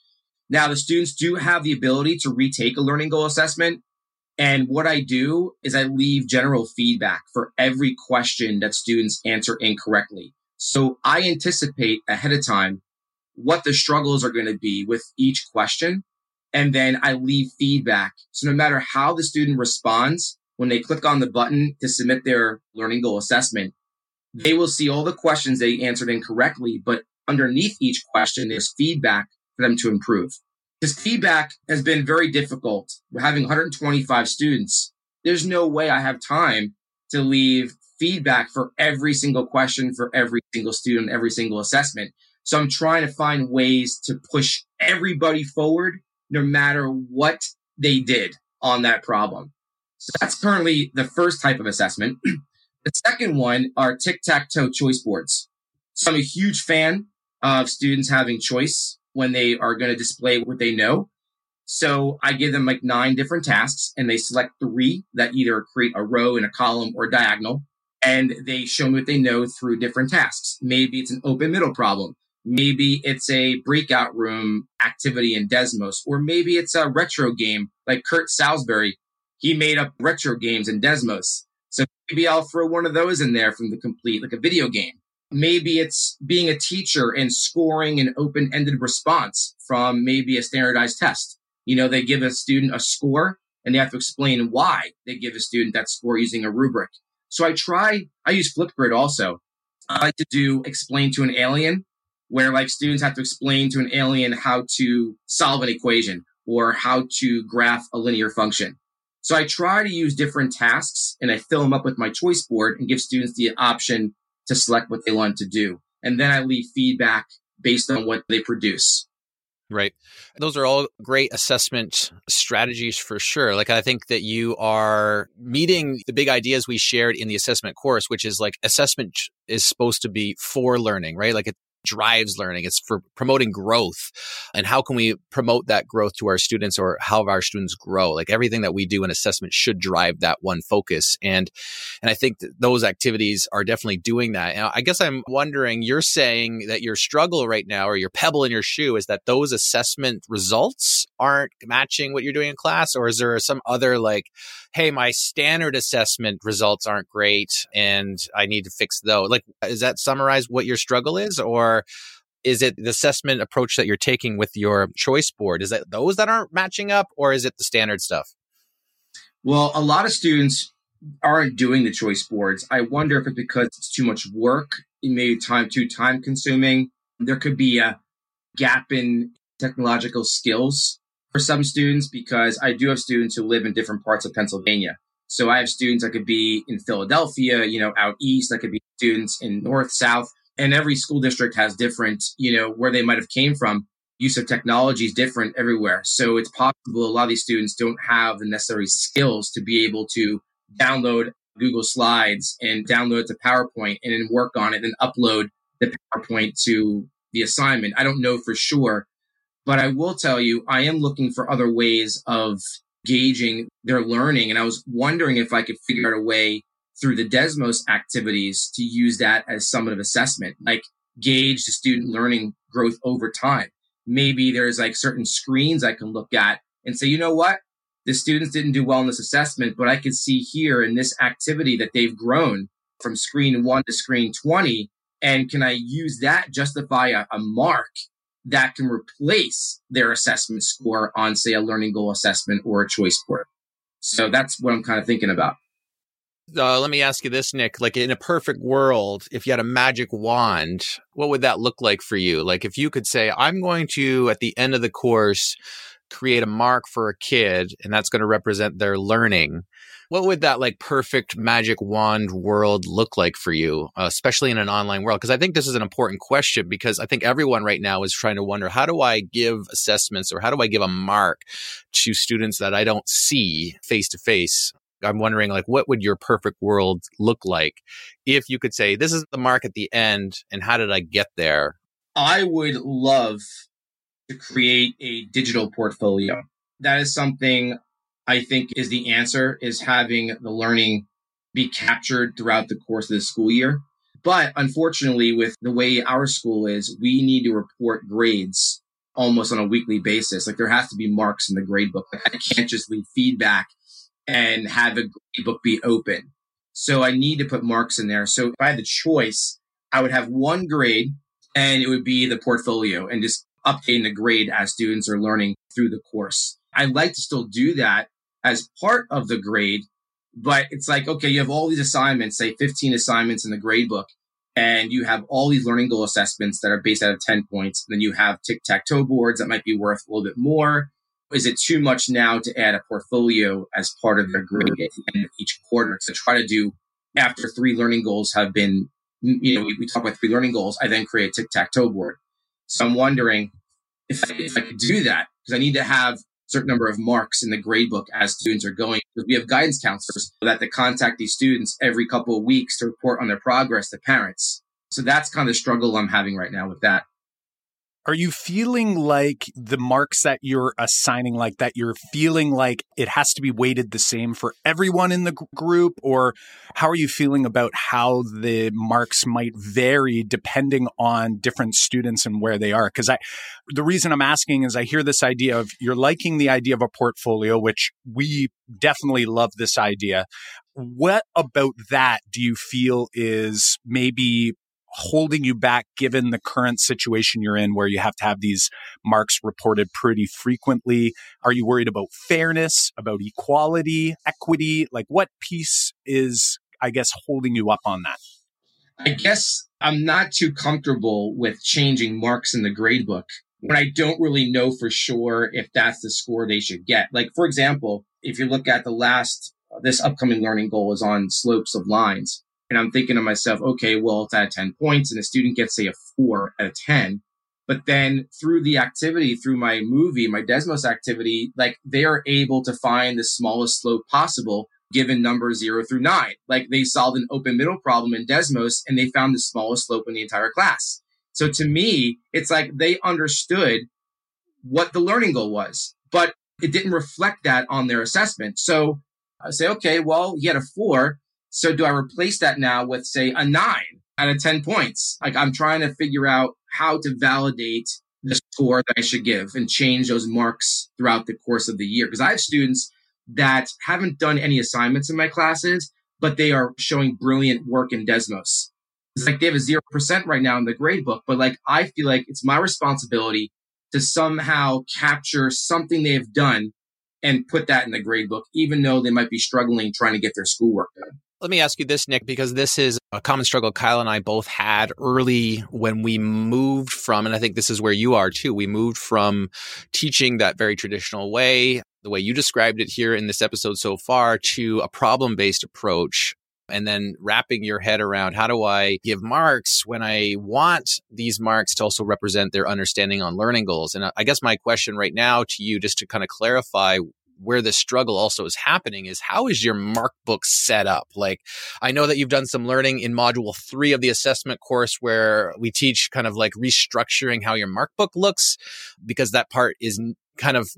Now the students do have the ability to retake a learning goal assessment And what I do is I leave general feedback for every question that students answer incorrectly. So I anticipate ahead of time what the struggles are going to be with each question. And then I leave feedback. So no matter how the student responds, when they click on the button to submit their learning goal assessment, they will see all the questions they answered incorrectly, but underneath each question, there's feedback for them to improve. Because feedback has been very difficult. We're having 125 students. There's no way I have time to leave feedback for every single question for every single student, every single assessment. So I'm trying to find ways to push everybody forward, no matter what they did on that problem. So that's currently the first type of assessment. the second one are tic tac toe choice boards. So I'm a huge fan of students having choice when they are going to display what they know. So I give them like nine different tasks and they select three that either create a row in a column or diagonal. And they show me what they know through different tasks. Maybe it's an open middle problem. Maybe it's a breakout room activity in Desmos, or maybe it's a retro game like Kurt Salisbury. He made up retro games in Desmos. So maybe I'll throw one of those in there from the complete, like a video game. Maybe it's being a teacher and scoring an open ended response from maybe a standardized test. You know, they give a student a score and they have to explain why they give a student that score using a rubric. So I try, I use Flipgrid also. I like to do explain to an alien where like students have to explain to an alien how to solve an equation or how to graph a linear function. So I try to use different tasks and I fill them up with my choice board and give students the option to select what they want to do. And then I leave feedback based on what they produce. Right. Those are all great assessment strategies for sure. Like, I think that you are meeting the big ideas we shared in the assessment course, which is like assessment is supposed to be for learning, right? Like, it, drives learning. It's for promoting growth. And how can we promote that growth to our students or how our students grow? Like everything that we do in assessment should drive that one focus. And, and I think those activities are definitely doing that. I guess I'm wondering, you're saying that your struggle right now or your pebble in your shoe is that those assessment results aren't matching what you're doing in class? Or is there some other like, hey, my standard assessment results aren't great and I need to fix those? Like, is that summarize what your struggle is? Or is it the assessment approach that you're taking with your choice board? Is that those that aren't matching up or is it the standard stuff? Well, a lot of students aren't doing the choice boards. I wonder if it's because it's too much work, it may be time too time consuming. There could be a gap in technological skills for some students because I do have students who live in different parts of Pennsylvania. So I have students that could be in Philadelphia, you know, out east. That could be students in north, south, and every school district has different, you know, where they might have came from. Use of technology is different everywhere. So it's possible a lot of these students don't have the necessary skills to be able to download Google Slides and download to PowerPoint and then work on it and upload the PowerPoint to the assignment. I don't know for sure, but I will tell you, I am looking for other ways of gauging their learning. And I was wondering if I could figure out a way through the Desmos activities to use that as summative assessment, like gauge the student learning growth over time. Maybe there's like certain screens I can look at and say, you know what? The students didn't do well in this assessment, but I could see here in this activity that they've grown from screen one to screen 20. And can I use that justify a, a mark that can replace their assessment score on, say, a learning goal assessment or a choice board. So that's what I'm kind of thinking about. Uh, let me ask you this, Nick. Like in a perfect world, if you had a magic wand, what would that look like for you? Like if you could say, I'm going to, at the end of the course, create a mark for a kid, and that's going to represent their learning what would that like perfect magic wand world look like for you, uh, especially in an online world? Because I think this is an important question because I think everyone right now is trying to wonder how do I give assessments or how do I give a mark to students that I don't see face to face? I'm wondering like what would your perfect world look like if you could say this is the mark at the end and how did I get there? I would love to create a digital portfolio. That is something I think is the answer is having the learning be captured throughout the course of the school year. But unfortunately, with the way our school is, we need to report grades almost on a weekly basis. Like there has to be marks in the grade book. I can't just leave feedback and have a book be open. So I need to put marks in there. So if I had the choice, I would have one grade and it would be the portfolio and just updating the grade as students are learning through the course. I'd like to still do that as part of the grade, but it's like, okay, you have all these assignments, say 15 assignments in the grade book, and you have all these learning goal assessments that are based out of 10 points. Then you have tic tac toe boards that might be worth a little bit more. Is it too much now to add a portfolio as part of their grade at the end of each quarter? So try to do after three learning goals have been, you know, we, we talk about three learning goals. I then create a tic tac toe board. So I'm wondering if I, if I could do that because I need to have a certain number of marks in the grade book as students are going. We have guidance counselors that they contact these students every couple of weeks to report on their progress to parents. So that's kind of the struggle I'm having right now with that. Are you feeling like the marks that you're assigning, like that you're feeling like it has to be weighted the same for everyone in the group? Or how are you feeling about how the marks might vary depending on different students and where they are? Because I, the reason I'm asking is I hear this idea of you're liking the idea of a portfolio, which we definitely love this idea. What about that do you feel is maybe holding you back given the current situation you're in where you have to have these marks reported pretty frequently? Are you worried about fairness, about equality, equity? Like what piece is, I guess, holding you up on that? I guess I'm not too comfortable with changing marks in the gradebook when I don't really know for sure if that's the score they should get. Like, for example, if you look at the last, uh, this upcoming learning goal is on slopes of lines. And I'm thinking to myself, okay, well, it's at 10 points and a student gets, say, a four out of 10. But then through the activity, through my movie, my Desmos activity, like they are able to find the smallest slope possible given numbers zero through nine. Like they solved an open middle problem in Desmos and they found the smallest slope in the entire class. So to me, it's like they understood what the learning goal was, but it didn't reflect that on their assessment. So I say, okay, well, he had a four. So do I replace that now with say a nine out of 10 points? Like I'm trying to figure out how to validate the score that I should give and change those marks throughout the course of the year. Because I have students that haven't done any assignments in my classes, but they are showing brilliant work in Desmos. It's like they have a 0% right now in the grade book, but like I feel like it's my responsibility to somehow capture something they've done and put that in the grade book, even though they might be struggling trying to get their schoolwork done. Let me ask you this, Nick, because this is a common struggle Kyle and I both had early when we moved from, and I think this is where you are too. We moved from teaching that very traditional way, the way you described it here in this episode so far, to a problem based approach. And then wrapping your head around how do I give marks when I want these marks to also represent their understanding on learning goals? And I guess my question right now to you, just to kind of clarify where the struggle also is happening is how is your mark book set up? Like, I know that you've done some learning in module three of the assessment course where we teach kind of like restructuring how your mark book looks because that part is kind of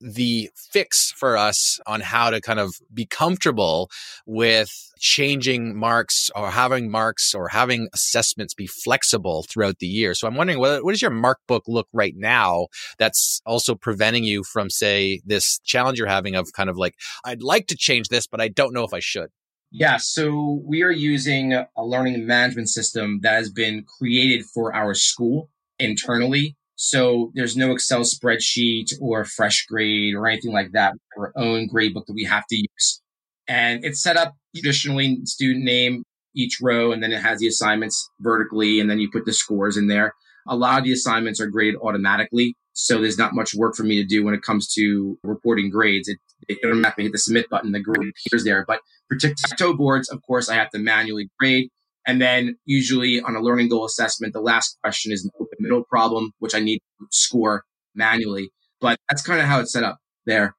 the fix for us on how to kind of be comfortable with changing marks or having marks or having assessments be flexible throughout the year. So I'm wondering what, what does your mark book look right now that's also preventing you from say this challenge you're having of kind of like I'd like to change this but I don't know if I should. Yeah, so we are using a learning management system that has been created for our school internally so there's no Excel spreadsheet or FreshGrade or anything like that. Our own grade book that we have to use. And it's set up traditionally student name each row, and then it has the assignments vertically, and then you put the scores in there. A lot of the assignments are graded automatically. So there's not much work for me to do when it comes to reporting grades. It, it automatically hit the submit button, the grade appears there. But for tic-tac-toe boards, of course, I have to manually grade. And then usually on a learning goal assessment, the last question is an open middle problem, which I need to score manually. But that's kind of how it's set up there.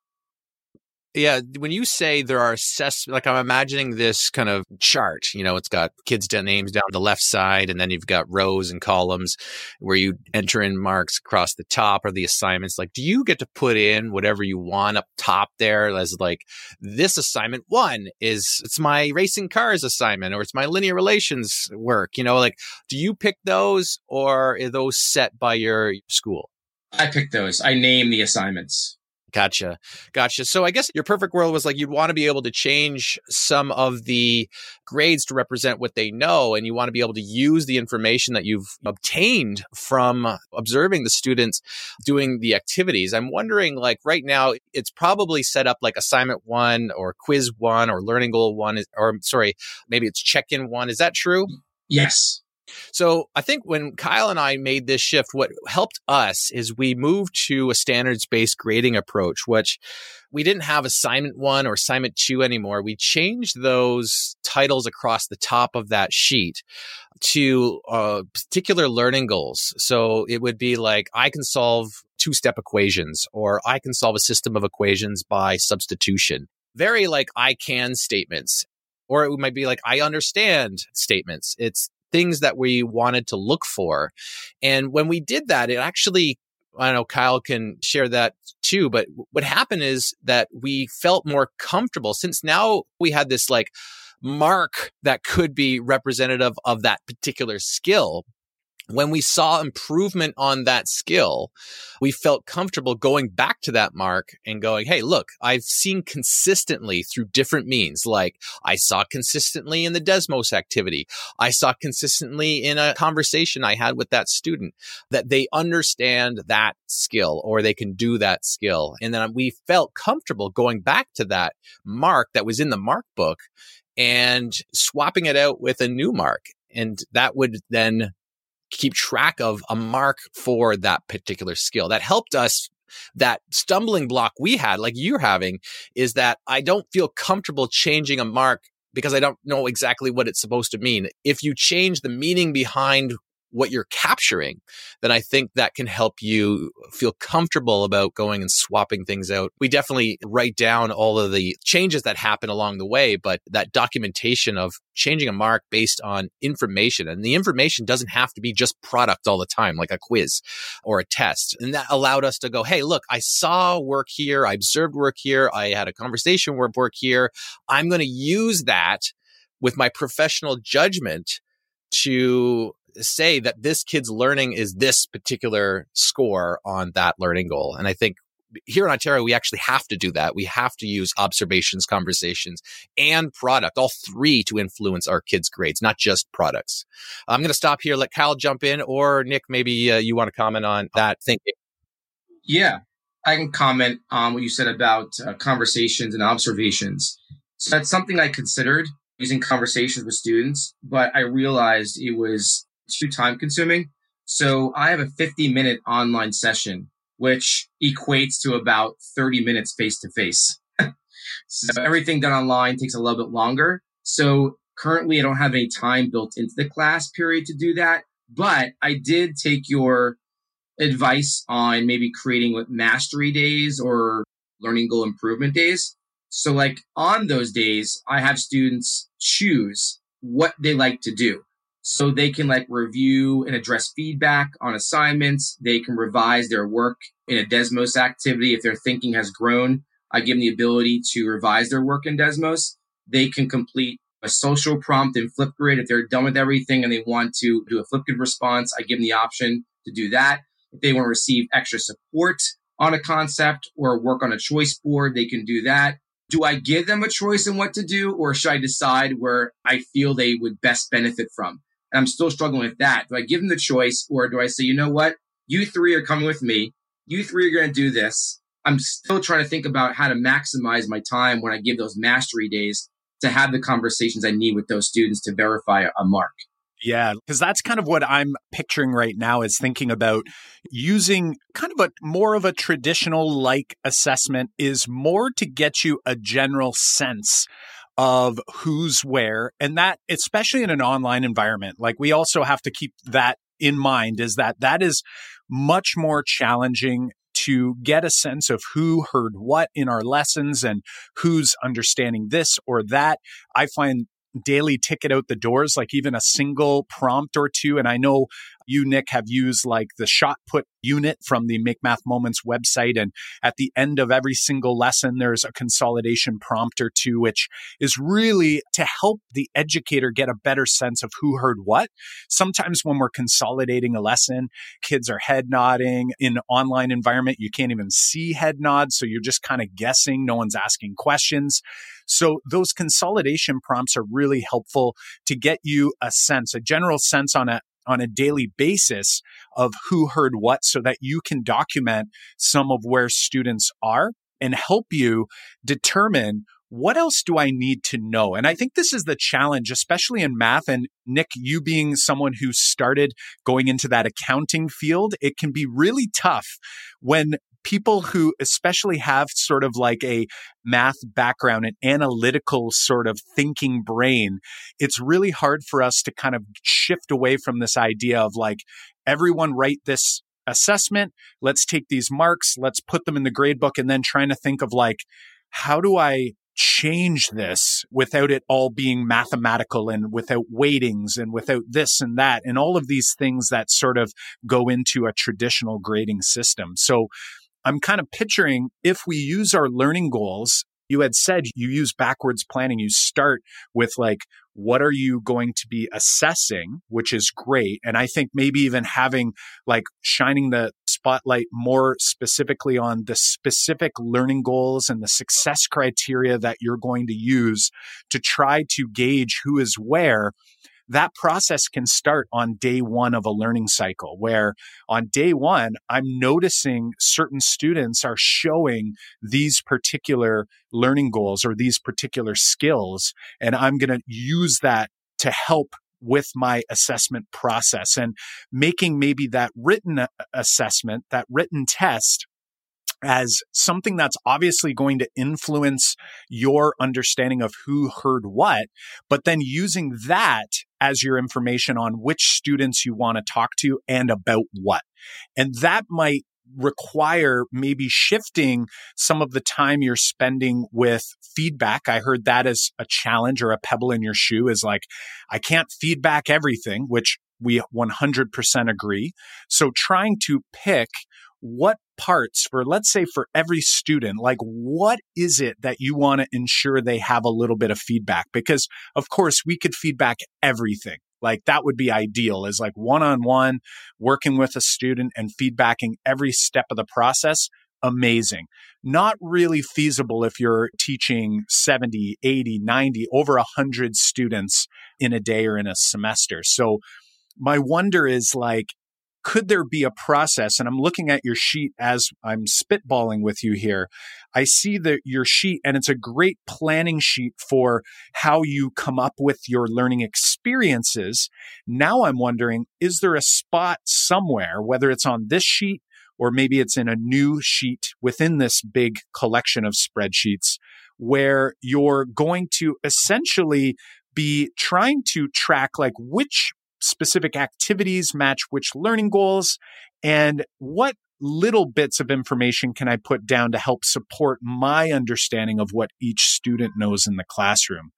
Yeah, when you say there are assessments, like I'm imagining this kind of chart. You know, it's got kids' names down the left side, and then you've got rows and columns where you enter in marks across the top or the assignments. Like, do you get to put in whatever you want up top there as like this assignment one is it's my racing cars assignment or it's my linear relations work? You know, like do you pick those or are those set by your school? I pick those. I name the assignments. Gotcha. Gotcha. So I guess your perfect world was like you'd want to be able to change some of the grades to represent what they know. And you want to be able to use the information that you've obtained from observing the students doing the activities. I'm wondering, like right now, it's probably set up like assignment one or quiz one or learning goal one, or sorry, maybe it's check in one. Is that true? Yes. So I think when Kyle and I made this shift, what helped us is we moved to a standards based grading approach, which we didn't have assignment one or assignment two anymore. We changed those titles across the top of that sheet to uh, particular learning goals. So it would be like, I can solve two step equations or I can solve a system of equations by substitution. Very like I can statements or it might be like I understand statements. It's things that we wanted to look for. And when we did that, it actually I know Kyle can share that too, but what happened is that we felt more comfortable since now we had this like mark that could be representative of that particular skill when we saw improvement on that skill, we felt comfortable going back to that mark and going, Hey, look, I've seen consistently through different means. Like I saw consistently in the Desmos activity. I saw consistently in a conversation I had with that student that they understand that skill or they can do that skill. And then we felt comfortable going back to that mark that was in the mark book and swapping it out with a new mark. And that would then keep track of a mark for that particular skill. That helped us that stumbling block we had, like you're having, is that I don't feel comfortable changing a mark because I don't know exactly what it's supposed to mean. If you change the meaning behind what you're capturing, then I think that can help you feel comfortable about going and swapping things out. We definitely write down all of the changes that happen along the way, but that documentation of changing a mark based on information and the information doesn't have to be just product all the time, like a quiz or a test. And that allowed us to go, Hey, look, I saw work here. I observed work here. I had a conversation with work here. I'm going to use that with my professional judgment to say that this kid's learning is this particular score on that learning goal. And I think here in Ontario, we actually have to do that. We have to use observations, conversations, and product, all three to influence our kids' grades, not just products. I'm going to stop here, let Kyle jump in, or Nick, maybe uh, you want to comment on that thinking. Yeah, I can comment on what you said about uh, conversations and observations. So that's something I considered using conversations with students, but I realized it was too time consuming. So I have a 50 minute online session, which equates to about 30 minutes face to face. So everything done online takes a little bit longer. So currently I don't have any time built into the class period to do that. But I did take your advice on maybe creating mastery days or learning goal improvement days. So like on those days, I have students choose what they like to do so they can like review and address feedback on assignments. They can revise their work in a Desmos activity. If their thinking has grown, I give them the ability to revise their work in Desmos. They can complete a social prompt in Flipgrid. If they're done with everything and they want to do a Flipgrid response, I give them the option to do that. If they want to receive extra support on a concept or work on a choice board, they can do that. Do I give them a choice in what to do or should I decide where I feel they would best benefit from? And I'm still struggling with that. Do I give them the choice or do I say, you know what? You three are coming with me. You three are going to do this. I'm still trying to think about how to maximize my time when I give those mastery days to have the conversations I need with those students to verify a mark. Yeah, because that's kind of what I'm picturing right now is thinking about using kind of a more of a traditional like assessment is more to get you a general sense of who's where. And that, especially in an online environment, like we also have to keep that in mind is that that is much more challenging to get a sense of who heard what in our lessons and who's understanding this or that. I find daily ticket out the doors, like even a single prompt or two. And I know you, Nick, have used like the shot put unit from the Make Math Moments website. And at the end of every single lesson, there's a consolidation prompt or two, which is really to help the educator get a better sense of who heard what. Sometimes when we're consolidating a lesson, kids are head nodding in online environment. You can't even see head nods. So you're just kind of guessing. No one's asking questions. So those consolidation prompts are really helpful to get you a sense, a general sense on a on a daily basis of who heard what so that you can document some of where students are and help you determine what else do I need to know? And I think this is the challenge, especially in math. And Nick, you being someone who started going into that accounting field, it can be really tough when people who especially have sort of like a math background, an analytical sort of thinking brain, it's really hard for us to kind of shift away from this idea of like, everyone write this assessment. Let's take these marks, let's put them in the grade book, and then trying to think of like, how do I change this without it all being mathematical and without weightings and without this and that and all of these things that sort of go into a traditional grading system. So I'm kind of picturing if we use our learning goals, you had said you use backwards planning. You start with like, what are you going to be assessing, which is great. And I think maybe even having like shining the spotlight more specifically on the specific learning goals and the success criteria that you're going to use to try to gauge who is where that process can start on day one of a learning cycle where on day one, I'm noticing certain students are showing these particular learning goals or these particular skills. And I'm going to use that to help with my assessment process and making maybe that written uh, assessment, that written test as something that's obviously going to influence your understanding of who heard what, but then using that as your information on which students you want to talk to and about what. And that might require maybe shifting some of the time you're spending with feedback. I heard that as a challenge or a pebble in your shoe is like, I can't feedback everything, which we 100% agree. So trying to pick what parts for, let's say for every student, like what is it that you want to ensure they have a little bit of feedback? Because of course we could feedback everything. Like that would be ideal is like one on one working with a student and feedbacking every step of the process. Amazing. Not really feasible if you're teaching 70, 80, 90, over 100 students in a day or in a semester. So my wonder is like, could there be a process? And I'm looking at your sheet as I'm spitballing with you here. I see that your sheet, and it's a great planning sheet for how you come up with your learning experiences. Now I'm wondering, is there a spot somewhere, whether it's on this sheet or maybe it's in a new sheet within this big collection of spreadsheets where you're going to essentially be trying to track like which specific activities match which learning goals and what little bits of information can I put down to help support my understanding of what each student knows in the classroom.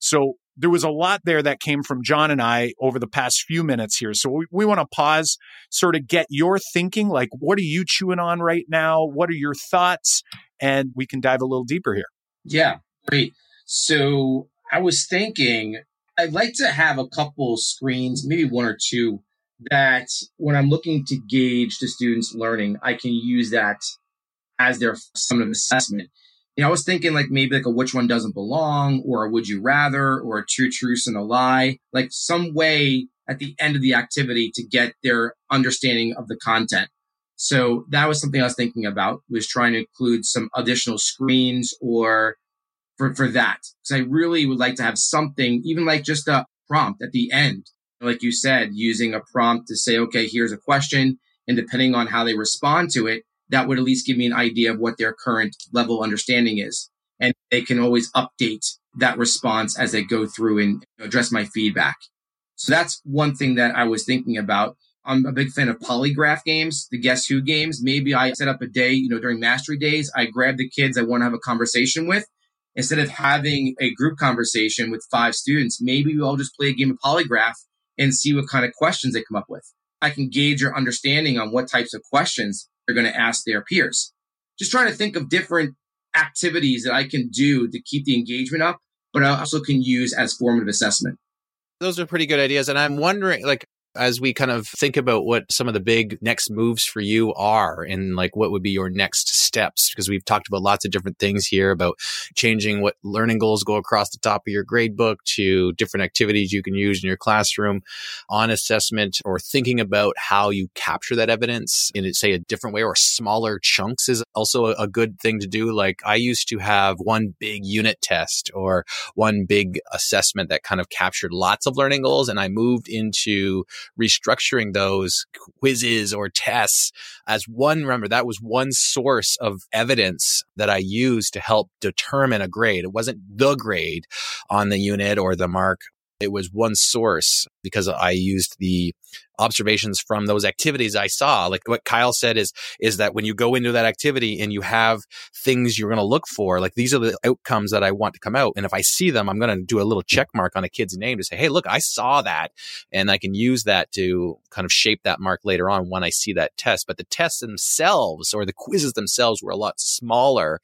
So there was a lot there that came from John and I over the past few minutes here. So we, we want to pause, sort of get your thinking. Like, what are you chewing on right now? What are your thoughts? And we can dive a little deeper here. Yeah, great. So I was thinking I'd like to have a couple screens, maybe one or two, that when I'm looking to gauge the students' learning, I can use that as their summative assessment. You know, I was thinking like maybe like a which one doesn't belong, or a would you rather, or a two truths and a lie, like some way at the end of the activity to get their understanding of the content. So that was something I was thinking about was trying to include some additional screens or for, for that. Cause I really would like to have something, even like just a prompt at the end. Like you said, using a prompt to say, okay, here's a question. And depending on how they respond to it, that would at least give me an idea of what their current level understanding is. And they can always update that response as they go through and address my feedback. So that's one thing that I was thinking about. I'm a big fan of polygraph games, the guess who games. Maybe I set up a day, you know, during mastery days, I grab the kids I want to have a conversation with instead of having a group conversation with five students, maybe we all just play a game of polygraph and see what kind of questions they come up with. I can gauge your understanding on what types of questions they're going to ask their peers. Just trying to think of different activities that I can do to keep the engagement up, but I also can use as formative assessment. Those are pretty good ideas. And I'm wondering, like, as we kind of think about what some of the big next moves for you are and like what would be your next steps because we've talked about lots of different things here about changing what learning goals go across the top of your grade book to different activities you can use in your classroom on assessment or thinking about how you capture that evidence in say a different way or smaller chunks is also a, good thing to do. Like I used to have one big unit test or one big assessment that kind of captured lots of learning goals and I moved into restructuring those quizzes or tests as one, remember, that was one source of evidence that I used to help determine a grade. It wasn't the grade on the unit or the mark. It was one source because I used the observations from those activities I saw. Like what Kyle said is, is that when you go into that activity and you have things you're going to look for, like these are the outcomes that I want to come out. And if I see them, I'm going to do a little check mark on a kid's name to say, Hey, look, I saw that. And I can use that to kind of shape that mark later on when I see that test. But the tests themselves or the quizzes themselves were a lot smaller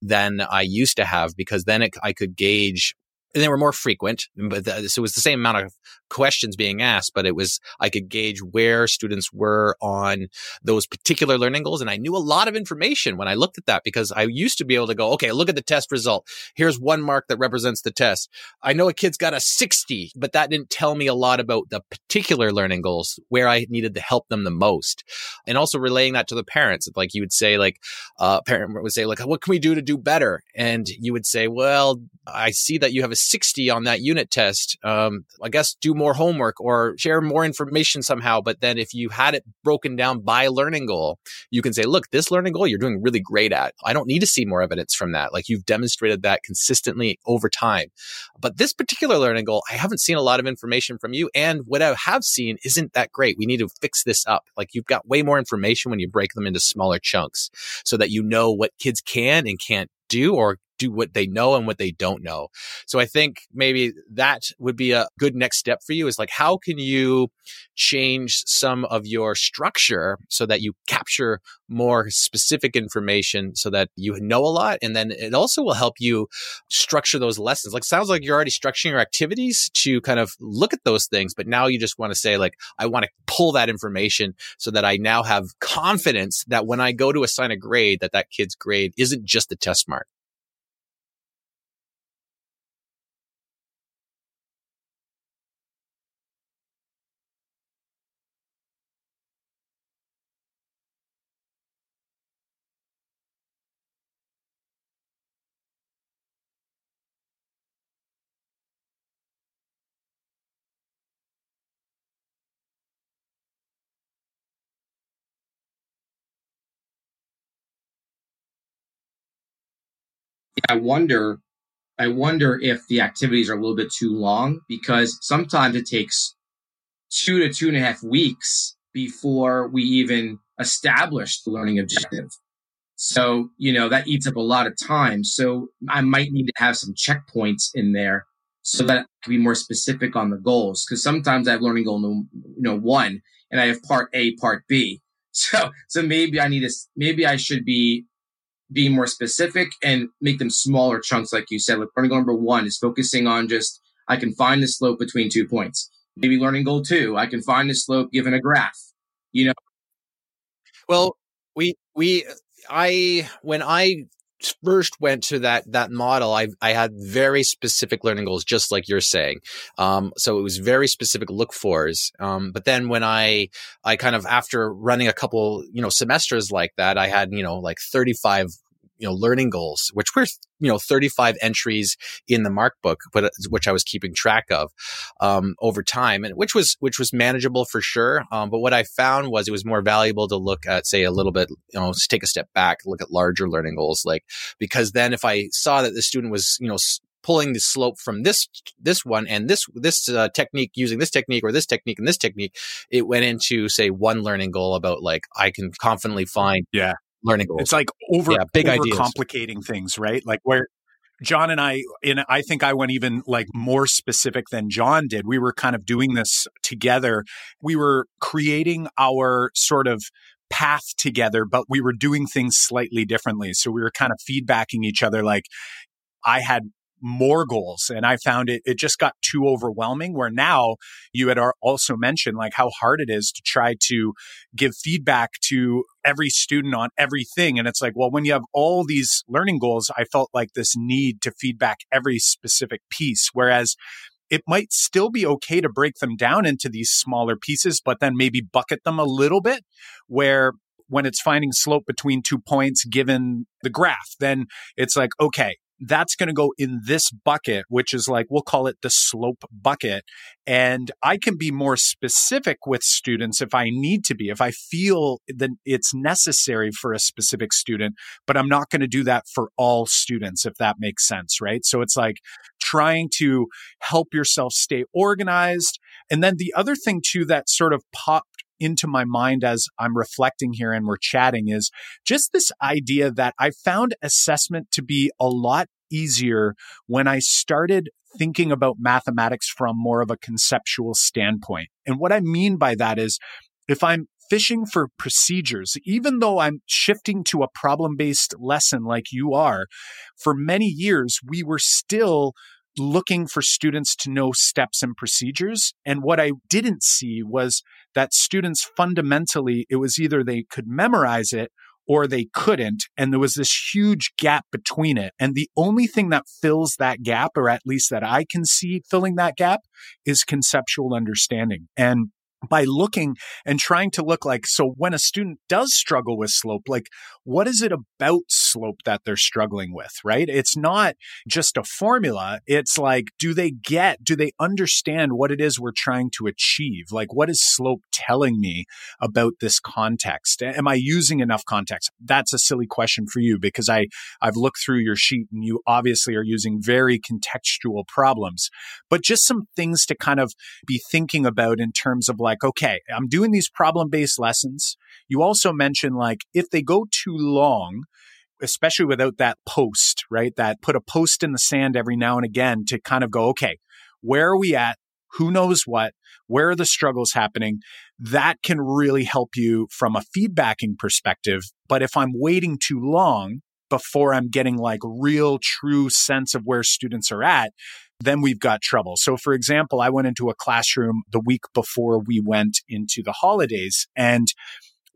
than I used to have because then it, I could gauge and they were more frequent, but the, so it was the same amount of questions being asked, but it was, I could gauge where students were on those particular learning goals. And I knew a lot of information when I looked at that because I used to be able to go, okay, look at the test result. Here's one mark that represents the test. I know a kid's got a 60, but that didn't tell me a lot about the particular learning goals where I needed to help them the most. And also relaying that to the parents. Like you would say, like, uh, parent would say, like, what can we do to do better? And you would say, well, I see that you have a 60 on that unit test. Um, I guess do more homework or share more information somehow. But then if you had it broken down by learning goal, you can say, look, this learning goal you're doing really great at. I don't need to see more evidence from that. Like you've demonstrated that consistently over time. But this particular learning goal, I haven't seen a lot of information from you. And what I have seen isn't that great. We need to fix this up. Like you've got way more information when you break them into smaller chunks so that you know what kids can and can't do or what they know and what they don't know. So I think maybe that would be a good next step for you is like, how can you change some of your structure so that you capture more specific information so that you know a lot? And then it also will help you structure those lessons. Like, sounds like you're already structuring your activities to kind of look at those things, but now you just want to say, like, I want to pull that information so that I now have confidence that when I go to assign a grade, that that kid's grade isn't just the test mark. I wonder, I wonder if the activities are a little bit too long because sometimes it takes two to two and a half weeks before we even establish the learning objective. So, you know, that eats up a lot of time. So I might need to have some checkpoints in there so that I can be more specific on the goals. Cause sometimes I have learning goal, you know, one and I have part A, part B. So, so maybe I need to, maybe I should be be more specific and make them smaller chunks, like you said. Like learning goal number one is focusing on just I can find the slope between two points. Maybe learning goal two, I can find the slope given a graph. You know. Well, we we I when I first went to that that model, I I had very specific learning goals, just like you're saying. Um, so it was very specific look fors. Um, but then when I I kind of after running a couple you know semesters like that, I had you know like 35 you know learning goals which were you know 35 entries in the mark book but which i was keeping track of um, over time and which was which was manageable for sure um, but what i found was it was more valuable to look at say a little bit you know take a step back look at larger learning goals like because then if i saw that the student was you know pulling the slope from this this one and this this uh, technique using this technique or this technique and this technique it went into say one learning goal about like i can confidently find yeah learning goals. It's like over yeah, big over complicating things, right? Like where Jon and I, and I think I went even like more specific than Jon did. We were kind of doing this together. We were creating our sort of path together, but we were doing things slightly differently. So we were kind of feedbacking each other like, I had more goals. And I found it, it just got too overwhelming. Where now you had also mentioned like how hard it is to try to give feedback to every student on everything. And it's like, well, when you have all these learning goals, I felt like this need to feedback every specific piece. Whereas it might still be okay to break them down into these smaller pieces, but then maybe bucket them a little bit where when it's finding slope between two points given the graph, then it's like, okay, that's going to go in this bucket, which is like, we'll call it the slope bucket. And I can be more specific with students if I need to be, if I feel that it's necessary for a specific student, but I'm not going to do that for all students, if that makes sense. Right. So it's like trying to help yourself stay organized. And then the other thing too that sort of popped into my mind as I'm reflecting here and we're chatting is just this idea that I found assessment to be a lot easier when I started thinking about mathematics from more of a conceptual standpoint. And what I mean by that is if I'm fishing for procedures, even though I'm shifting to a problem based lesson like you are, for many years, we were still looking for students to know steps and procedures. And what I didn't see was that students fundamentally, it was either they could memorize it or they couldn't. And there was this huge gap between it. And the only thing that fills that gap, or at least that I can see filling that gap, is conceptual understanding. And by looking and trying to look like so when a student does struggle with slope like what is it about slope that they're struggling with right? It's not just a formula. It's like do they get do they understand what it is we're trying to achieve? Like what is slope telling me about this context? Am i using enough context? That's a silly question for you because i i've looked through your sheet and you obviously are using very contextual problems. But just some things to kind of be thinking about in terms of like like, okay, I'm doing these problem based lessons. You also mentioned like if they go too long, especially without that post, right? That put a post in the sand every now and again to kind of go, okay, where are we at? Who knows what? Where are the struggles happening? That can really help you from a feedbacking perspective. But if I'm waiting too long, before I'm getting like real true sense of where students are at, then we've got trouble. So for example, I went into a classroom the week before we went into the holidays and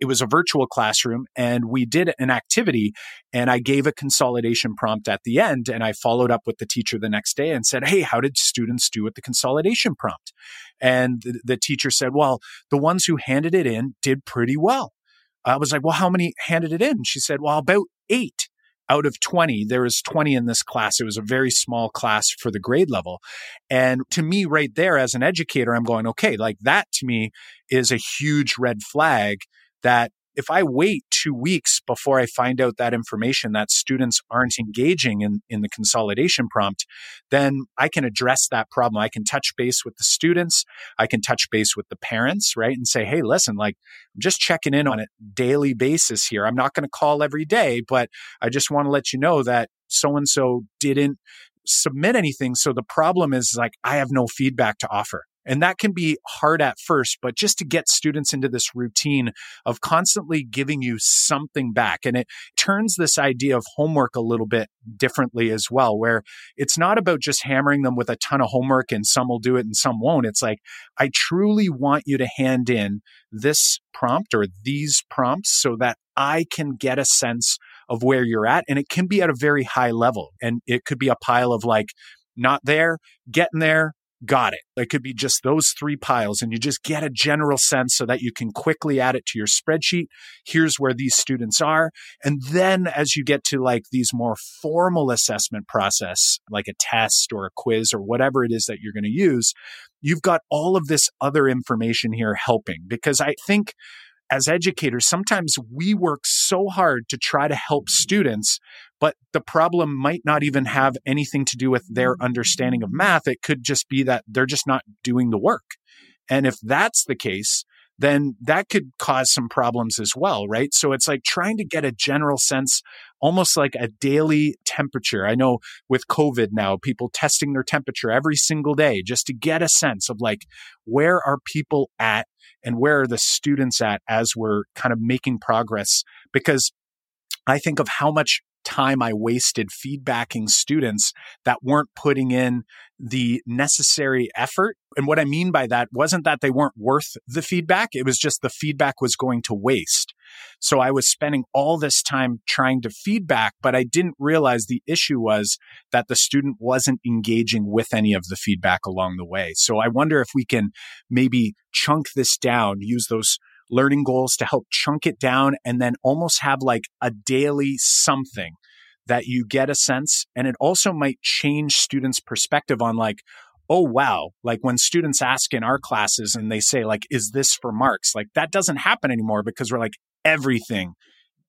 it was a virtual classroom and we did an activity and I gave a consolidation prompt at the end and I followed up with the teacher the next day and said, Hey, how did students do with the consolidation prompt? And the, the teacher said, well, the ones who handed it in did pretty well. I was like, well, how many handed it in? She said, well, about eight out of 20, there was 20 in this class. It was a very small class for the grade level. And to me, right there, as an educator, I'm going, okay, like that to me is a huge red flag that if I wait two weeks before I find out that information that students aren't engaging in, in the consolidation prompt, then I can address that problem. I can touch base with the students. I can touch base with the parents, right? And say, hey, listen, like I'm just checking in on a daily basis here. I'm not going to call every day, but I just want to let you know that so and so didn't submit anything. So the problem is like, I have no feedback to offer. And that can be hard at first, but just to get students into this routine of constantly giving you something back. And it turns this idea of homework a little bit differently as well, where it's not about just hammering them with a ton of homework and some will do it and some won't. It's like, I truly want you to hand in this prompt or these prompts so that I can get a sense of where you're at. And it can be at a very high level. And it could be a pile of like, not there, getting there, got it. It could be just those three piles, and you just get a general sense so that you can quickly add it to your spreadsheet. Here's where these students are. And then as you get to like these more formal assessment process, like a test or a quiz or whatever it is that you're going to use, you've got all of this other information here helping because I think as educators, sometimes we work so hard to try to help students, but the problem might not even have anything to do with their mm-hmm. understanding of math. It could just be that they're just not doing the work. And if that's the case, then that could cause some problems as well, right? So it's like trying to get a general sense, almost like a daily temperature. I know with COVID now, people testing their temperature every single day just to get a sense of like, where are people at and where are the students at as we're kind of making progress? Because I think of how much time I wasted feedbacking students that weren't putting in the necessary effort. And what I mean by that wasn't that they weren't worth the feedback. It was just the feedback was going to waste. So I was spending all this time trying to feedback, but I didn't realize the issue was that the student wasn't engaging with any of the feedback along the way. So I wonder if we can maybe chunk this down, use those learning goals to help chunk it down and then almost have like a daily something that you get a sense. And it also might change students' perspective on like, oh, wow. Like when students ask in our classes and they say, like, is this for marks? Like that doesn't happen anymore because we're like, everything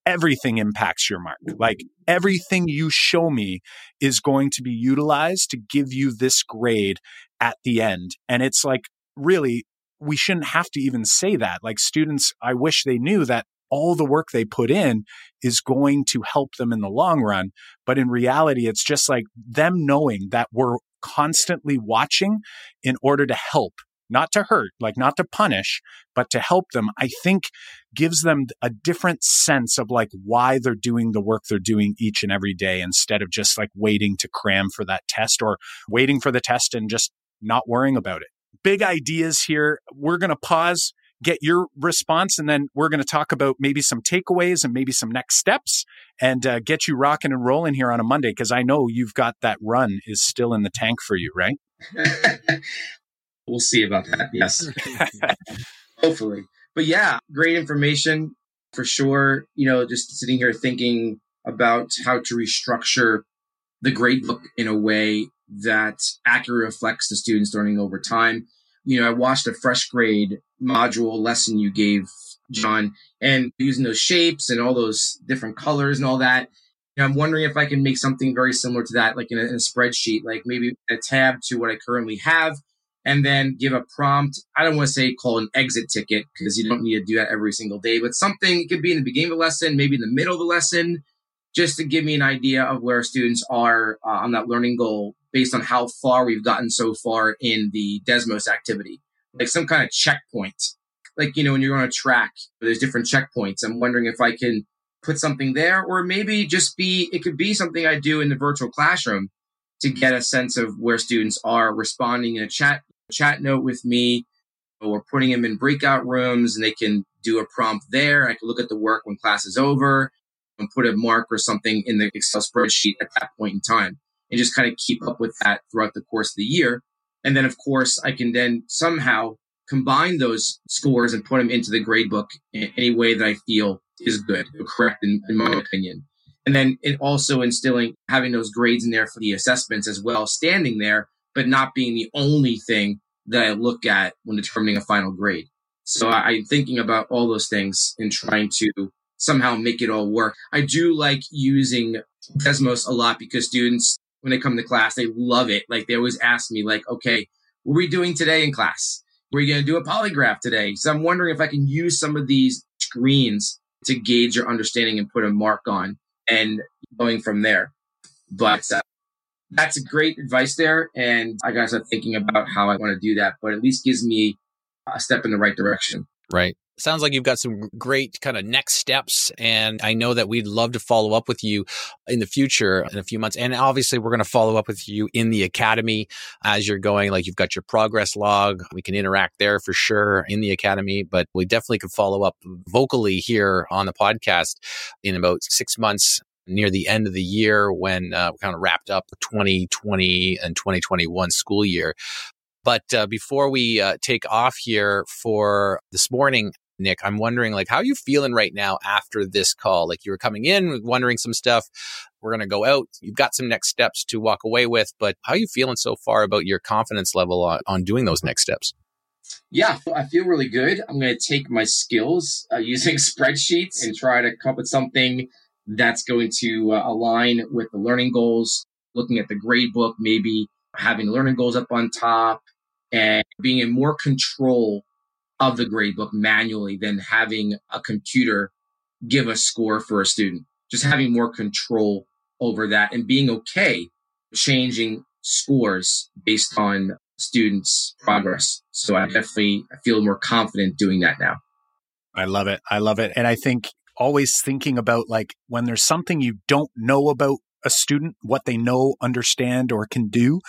everything impacts your mark. Like everything you show me is going to be utilized to give you this grade at the end. And it's like, really, we shouldn't have to even say that. Like students, I wish they knew that all the work they put in is going to help them in the long run. But in reality, it's just like them knowing that we're constantly watching in order to help, not to hurt, like not to punish, but to help them, I think gives them a different sense of like why they're doing the work they're doing each and every day instead of just like waiting to cram for that test or waiting for the test and just not worrying about it. Big ideas here. We're going to pause get your response, and then we're going to talk about maybe some takeaways and maybe some next steps and uh, get you rocking and rolling here on a Monday because I know you've got that run is still in the tank for you, right? we'll see about that. Mm-hmm. Yes. Hopefully. But yeah, great information for sure. You know, just sitting here thinking about how to restructure the grade book in a way that accurately reflects the students learning over time you know, I watched a FreshGrade module lesson you gave, Jon, and using those shapes and all those different colors and all that. You know, I'm wondering if I can make something very similar to that, like in a, in a spreadsheet, like maybe a tab to what I currently have, and then give a prompt. I don't want to say call an exit ticket because you don't need to do that every single day, but something could be in the beginning of the lesson, maybe in the middle of the lesson, just to give me an idea of where students are uh, on that learning goal based on how far we've gotten so far in the Desmos activity, like some kind of checkpoint. Like, you know, when you're on a track, there's different checkpoints. I'm wondering if I can put something there or maybe just be, it could be something I do in the virtual classroom to get a sense of where students are responding in a chat, chat note with me or putting them in breakout rooms and they can do a prompt there. I can look at the work when class is over and put a mark or something in the Excel spreadsheet at that point in time and just kind of keep up with that throughout the course of the year. And then, of course, I can then somehow combine those scores and put them into the gradebook in any way that I feel is good or correct in, in my opinion. And then also instilling having those grades in there for the assessments as well, standing there, but not being the only thing that I look at when determining a final grade. So I, I'm thinking about all those things and trying to somehow make it all work. I do like using Desmos a lot because students when they come to class. They love it. Like they always ask me, like, okay, what are we doing today in class? We're going to do a polygraph today. So I'm wondering if I can use some of these screens to gauge your understanding and put a mark on and going from there. But uh, that's a great advice there. And I got to start thinking about how I want to do that, but at least gives me a step in the right direction. Right sounds like you've got some great kind of next steps. And I know that we'd love to follow up with you in the future in a few months. And obviously, we're going to follow up with you in the academy as you're going. Like you've got your progress log. We can interact there for sure in the academy, but we definitely could follow up vocally here on the podcast in about six months near the end of the year when uh, we kind of wrapped up 2020 and 2021 school year. But uh, before we uh, take off here for this morning, Nick, I'm wondering like how are you feeling right now after this call? Like you were coming in wondering some stuff. We're going to go out. You've got some next steps to walk away with, but how are you feeling so far about your confidence level on, on doing those next steps? Yeah, I feel really good. I'm going to take my skills uh, using spreadsheets and try to come up with something that's going to uh, align with the learning goals, looking at the grade book, maybe having learning goals up on top and being in more control of the grade book manually than having a computer give a score for a student. Just having more control over that and being okay changing scores based on students' progress. So I definitely feel more confident doing that now. I love it. I love it. And I think always thinking about like when there's something you don't know about a student, what they know, understand, or can do,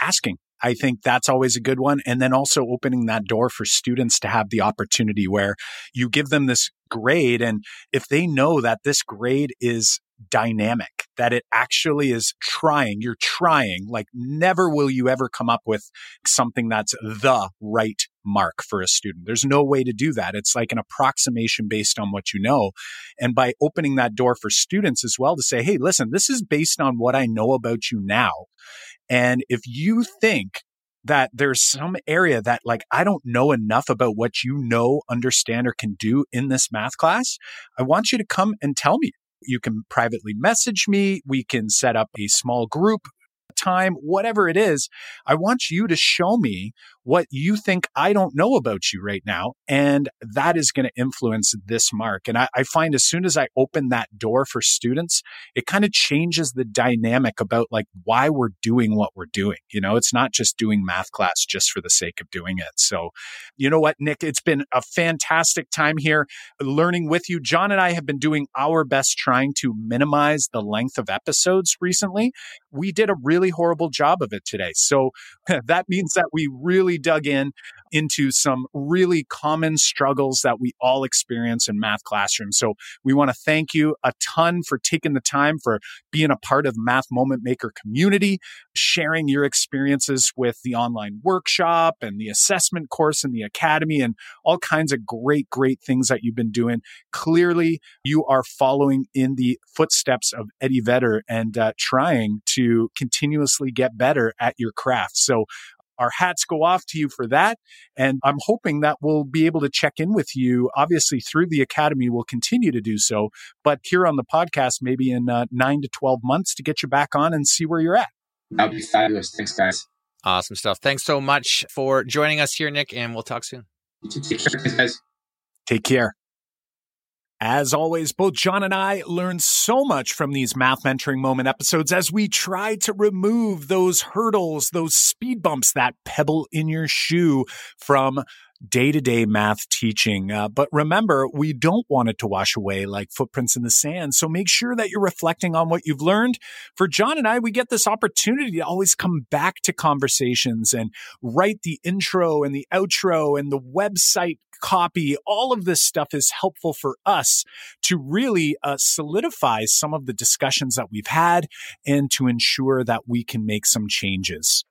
asking. I think that's always a good one. And then also opening that door for students to have the opportunity where you give them this grade. And if they know that this grade is dynamic, that it actually is trying, you're trying, like never will you ever come up with something that's the right mark for a student. There's no way to do that. It's like an approximation based on what you know. And by opening that door for students as well to say, Hey, listen, this is based on what I know about you now. And if you think that there's some area that like I don't know enough about what you know, understand, or can do in this math class, I want you to come and tell me. You can privately message me. We can set up a small group time, whatever it is. I want you to show me what you think I don't know about you right now. And that is going to influence this mark. And I, I, find as soon as I open that door for students, it kind of changes the dynamic about like why we're doing what we're doing. You know, it's not just doing math class just for the sake of doing it. So, you know what, Nick, it's been a fantastic time here learning with you. Jon and I have been doing our best trying to minimize the length of episodes recently. We did a really horrible job of it today. So that means that we really dug in into some really common struggles that we all experience in math classrooms. So we want to thank you a ton for taking the time for being a part of Math Moment Maker community, sharing your experiences with the online workshop and the assessment course and the academy and all kinds of great, great things that you've been doing. Clearly, you are following in the footsteps of Eddie Vedder and uh, trying to continuously get better at your craft. So our hats go off to you for that. And I'm hoping that we'll be able to check in with you. Obviously, through the Academy, we'll continue to do so. But here on the podcast, maybe in uh, nine to 12 months to get you back on and see where you're at. That'd be fabulous. Thanks, guys. Awesome stuff. Thanks so much for joining us here, Nick, and we'll talk soon. Take care, guys. Take care. As always, both Jon and I learn so much from these math mentoring moment episodes as we try to remove those hurdles, those speed bumps, that pebble in your shoe from day to day math teaching. Uh, but remember, we don't want it to wash away like footprints in the sand. So make sure that you're reflecting on what you've learned. For Jon and I, we get this opportunity to always come back to conversations and write the intro and the outro and the website copy. All of this stuff is helpful for us to really uh, solidify some of the discussions that we've had and to ensure that we can make some changes.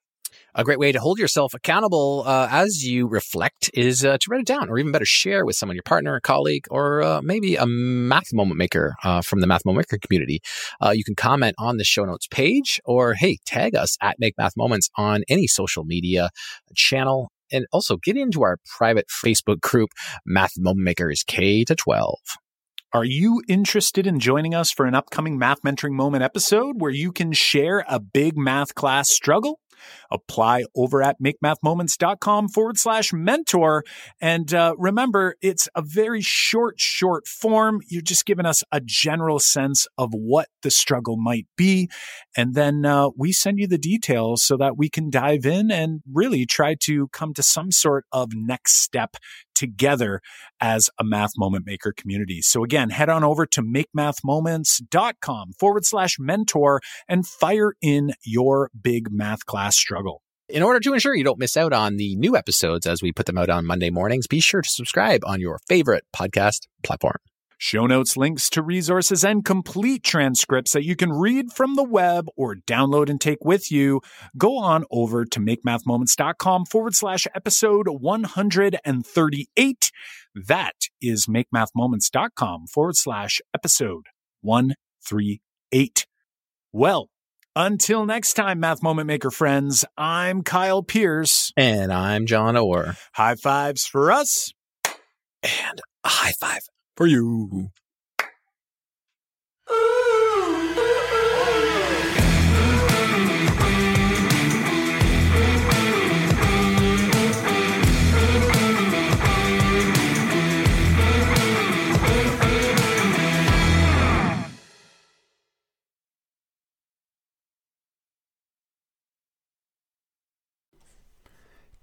A great way to hold yourself accountable uh, as you reflect is uh, to write it down, or even better, share with someone, your partner, a colleague, or uh, maybe a math moment maker uh, from the Math Moment Maker community. Uh, you can comment on the show notes page, or hey, tag us at Make Math Moments on any social media channel. And also get into our private Facebook group, Math Moment Makers K to 12. Are you interested in joining us for an upcoming Math Mentoring Moment episode where you can share a big math class struggle? Apply over at makemathmoments.com forward slash mentor. And uh, remember, it's a very short, short form. You're just giving us a general sense of what the struggle might be. And then uh, we send you the details so that we can dive in and really try to come to some sort of next step together as a math moment maker community. So again, head on over to makemathmoments.com forward slash mentor and fire in your big math class struggle. In order to ensure you don't miss out on the new episodes as we put them out on Monday mornings, be sure to subscribe on your favorite podcast platform. Show notes, links to resources, and complete transcripts that you can read from the web or download and take with you. Go on over to makemathmoments.com forward slash episode 138. That is makemathmoments.com forward slash episode 138. Well, until next time, Math Moment Maker friends, I'm Kyle Pearce. And I'm Jon Orr. High fives for us. And a high five for you.